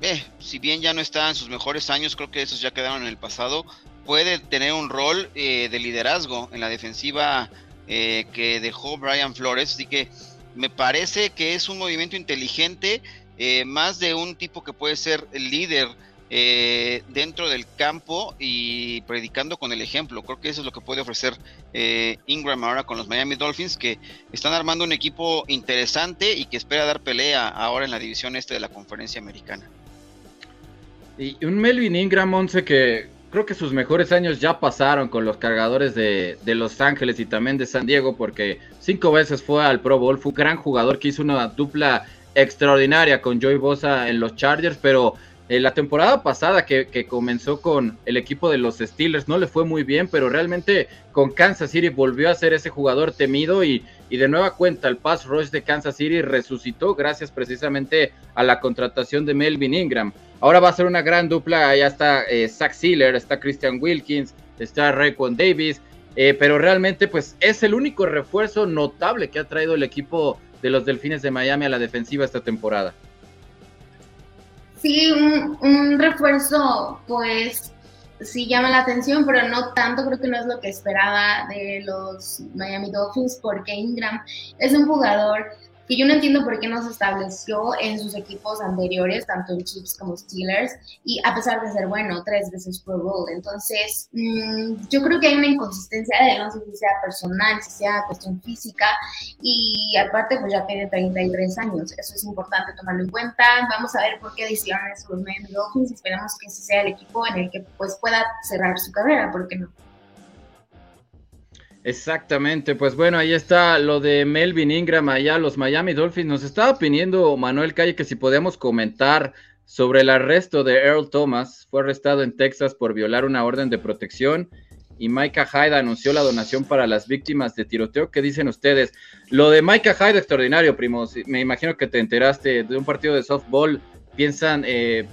eh, si bien ya no está en sus mejores años, creo que esos ya quedaron en el pasado, puede tener un rol eh, de liderazgo en la defensiva eh, que dejó Brian Flores, así que me parece que es un movimiento inteligente, eh, más de un tipo que puede ser el líder eh, dentro del campo y predicando con el ejemplo. Creo que eso es lo que puede ofrecer eh, Ingram ahora con los Miami Dolphins, que están armando un equipo interesante y que espera dar pelea ahora en la división este de la conferencia americana. Y un Melvin Ingram, once que creo que sus mejores años ya pasaron con los cargadores de, de, Los Ángeles y también de San Diego, porque cinco veces fue al Pro Bowl, fue un gran jugador que hizo una dupla extraordinaria con Joey Bosa en los Chargers, pero eh, la temporada pasada que, que, comenzó con el equipo de los Steelers no le fue muy bien, pero realmente con Kansas City volvió a ser ese jugador temido y, y de nueva cuenta el pass rush de Kansas City resucitó gracias precisamente a la contratación de Melvin Ingram. Ahora va a ser una gran dupla, ya está eh, Zach Sealer, está Christian Wilkins, está Raekwon Davis, eh, pero realmente pues es el único refuerzo notable que ha traído el equipo de los Delfines de Miami a la defensiva esta temporada. Sí, un, un refuerzo pues sí llama la atención, pero no tanto, creo que no es lo que esperaba de los Miami Dolphins, porque Ingram es un jugador que yo no entiendo por qué no se estableció en sus equipos anteriores, tanto en Chiefs como Steelers, y a pesar de ser bueno, tres veces Pro Bowl. Entonces, mm, yo creo que hay una inconsistencia de no sé si sea personal, si sea cuestión física, y aparte, pues ya tiene 33 años, eso es importante tomarlo en cuenta. Vamos a ver por qué decidieron eso los Miami Dolphins, esperamos que ese sea el equipo en el que pues pueda cerrar su carrera, ¿por qué no? Exactamente, pues bueno, ahí está lo de Melvin Ingram allá, los Miami Dolphins. Nos estaba pidiendo Manuel Calle que si podíamos comentar sobre el arresto de Earl Thomas. Fue arrestado en Texas por violar una orden de protección y Micah Hyde anunció la donación para las víctimas de tiroteo. ¿Qué dicen ustedes? Lo de Micah Hyde, extraordinario, primos. Me imagino que te enteraste de un partido de softball. Piensan eh,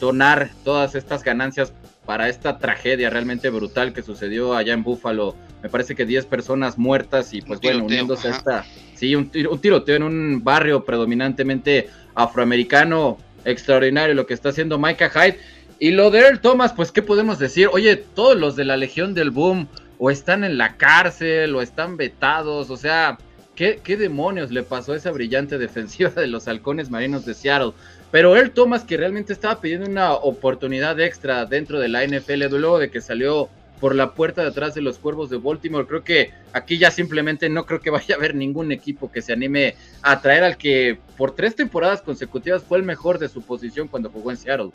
donar todas estas ganancias para esta tragedia realmente brutal que sucedió allá en Búfalo. Me parece que 10 personas muertas y pues bueno, uniéndose a esta, sí, un, un, tiroteo en un barrio predominantemente afroamericano, extraordinario lo que está haciendo Micah Hyde. Y lo de Earl Thomas, pues qué podemos decir, oye, todos los de la Legión del Boom o están en la cárcel o están vetados, o sea, ¿qué, qué demonios le pasó a esa brillante defensiva de los halcones marinos de Seattle? Pero él, Thomas, que realmente estaba pidiendo una oportunidad extra dentro de la NFL, luego de que salió por la puerta de atrás de los Cuervos de Baltimore, creo que aquí ya simplemente no creo que vaya a haber ningún equipo que se anime a traer al que por tres temporadas consecutivas fue el mejor de su posición cuando jugó en Seattle.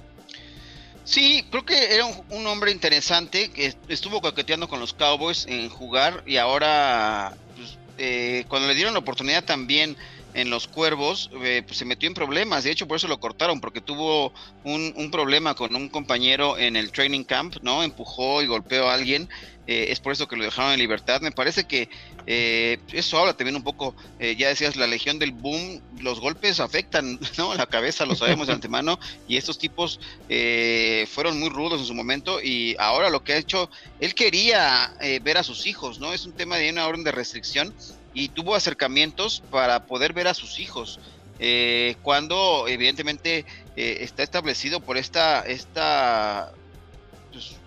Sí, creo que era un, hombre interesante que estuvo coqueteando con los Cowboys en jugar y ahora, pues, eh, cuando le dieron la oportunidad también en los Cuervos, eh, pues se metió en problemas. De hecho, por eso lo cortaron, porque tuvo un, problema con un compañero en el training camp, ¿no? Empujó y golpeó a alguien. Eh, es por eso que lo dejaron en libertad. Me parece que eh, eso habla también un poco, ya decías, la legión del boom, los golpes afectan, ¿no? La cabeza, lo sabemos de *laughs* antemano, y estos tipos fueron muy rudos en su momento y ahora lo que ha hecho, él quería ver a sus hijos, ¿no? Es un tema de una orden de restricción y tuvo acercamientos para poder ver a sus hijos. Eh, cuando evidentemente eh, está establecido por esta, esta pues,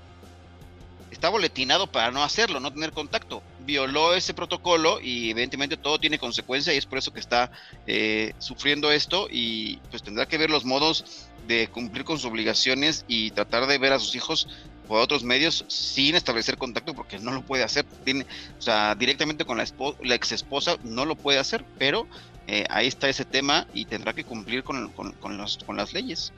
está boletinado para no hacerlo, no tener contacto. Violó ese protocolo y evidentemente todo tiene consecuencia y es por eso que está eh, sufriendo esto y pues tendrá que ver los modos de cumplir con sus obligaciones y tratar de ver a sus hijos por otros medios sin establecer contacto porque no lo puede hacer. Tiene, o sea, directamente con la, la ex esposa no lo puede hacer, pero eh, ahí está ese tema y tendrá que cumplir con, con, con, con las leyes.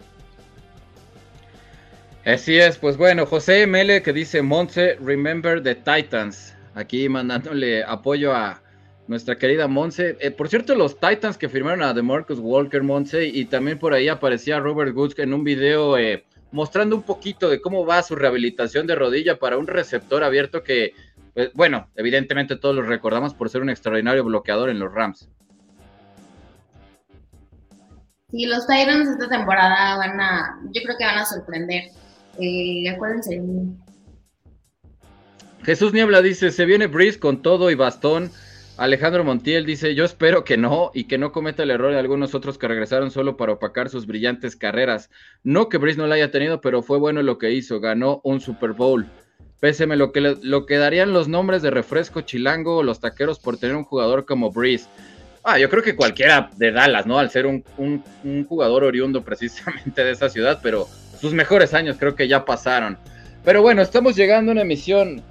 Así es, pues bueno, José Mele que dice Monse, remember the Titans. Aquí mandándole apoyo a nuestra querida Monse. Eh, por cierto, los Titans que firmaron a DeMarcus Walker, Monse, y también por ahí aparecía Robert Woods en un video eh, mostrando un poquito de cómo va su rehabilitación de rodilla para un receptor abierto que, pues, bueno, evidentemente todos lo recordamos por ser un extraordinario bloqueador en los Rams. Sí, los Titans esta temporada van a, yo creo que van a sorprender. Eh, acuérdense. Jesús Niebla dice, se viene Breeze con todo y bastón Alejandro Montiel dice, yo espero que no y que no cometa el error de algunos otros que regresaron solo para opacar sus brillantes carreras. No que Brice no la haya tenido, pero fue bueno lo que hizo, ganó un Super Bowl. Péseme lo que, lo que darían los nombres de refresco chilango o los taqueros por tener un jugador como Breeze. Ah, yo creo que cualquiera de Dallas, ¿no? Al ser un, un jugador oriundo precisamente de esa ciudad, pero sus mejores años creo que ya pasaron. Pero bueno, estamos llegando a una emisión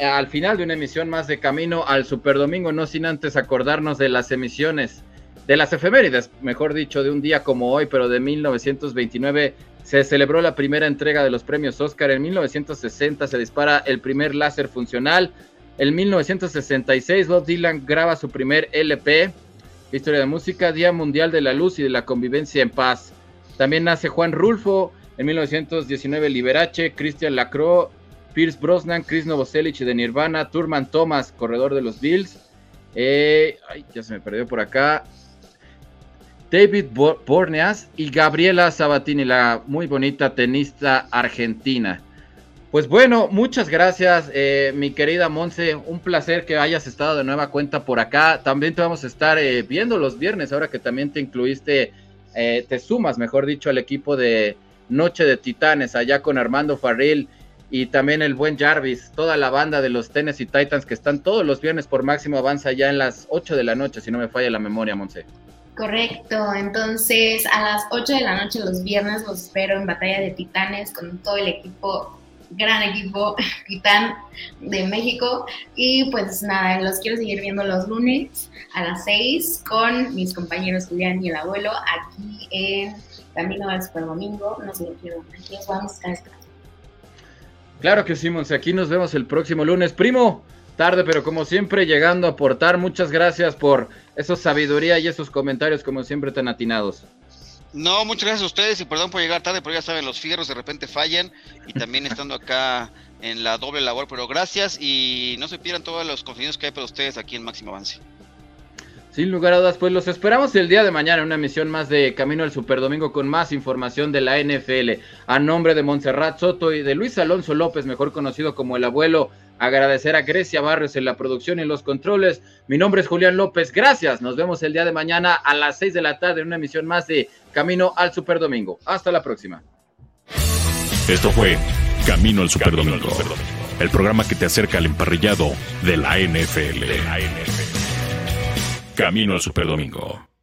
al final de una emisión más de Camino al Super Domingo, no sin antes acordarnos de las emisiones, de las efemérides, mejor dicho, de un día como hoy, pero de 1929 se celebró la primera entrega de los premios Oscar, en 1960 se dispara el primer láser funcional, en 1966 Bob Dylan graba su primer LP, Historia de Música, Día Mundial de la Luz y de la Convivencia en Paz. También nace Juan Rulfo, en 1919 Liberace, Christian Lacroix, Pierce Brosnan, Chris Novoselic de Nirvana, Turman Thomas, corredor de los Bills. Eh, ay, ya se me perdió por acá. David Borneas y Gabriela Sabatini, la muy bonita tenista argentina. Pues bueno, muchas gracias, eh, mi querida Monse. Un placer que hayas estado de nueva cuenta por acá. También te vamos a estar eh, viendo los viernes, ahora que también te incluiste, te sumas, mejor dicho, al equipo de Noche de Titanes, allá con Armando Farril y también el buen Jarvis, toda la banda de los Tennessee Titans que están todos los viernes por máximo avanza ya en las 8 de la noche, si no me falla la memoria, Monse. Correcto, entonces a las 8 de la noche los viernes los espero en Batalla de Titanes con todo el equipo, gran equipo *laughs* titán de México. Y pues nada, los quiero seguir viendo los lunes a las 6 con mis compañeros Julián y el abuelo aquí en Camino al Super Domingo. No se lo quiero, aquí os vamos a estar. Claro que sí, Monse, aquí nos vemos el próximo lunes. Primo, tarde, pero como siempre llegando a aportar. Muchas gracias por esa sabiduría y esos comentarios como siempre tan atinados. No, muchas gracias a ustedes y perdón por llegar tarde, pero ya saben, los fierros de repente fallan y también estando acá en la doble labor, pero gracias y no se pierdan todos los contenidos que hay para ustedes aquí en Máximo Avance. Sin lugar a dudas, pues los esperamos el día de mañana en una emisión más de Camino al Superdomingo con más información de la NFL. A nombre de Montserrat Soto y de Luis Alonso López, mejor conocido como el abuelo, agradecer a Grecia Barrios en la producción y los controles. Mi nombre es Julián López, gracias. Nos vemos el día de mañana a las 6 de la tarde en una emisión más de Camino al Superdomingo. Hasta la próxima. Esto fue Camino al Superdomingo, el programa que te acerca al emparrillado de la NFL. Camino al Superdomingo.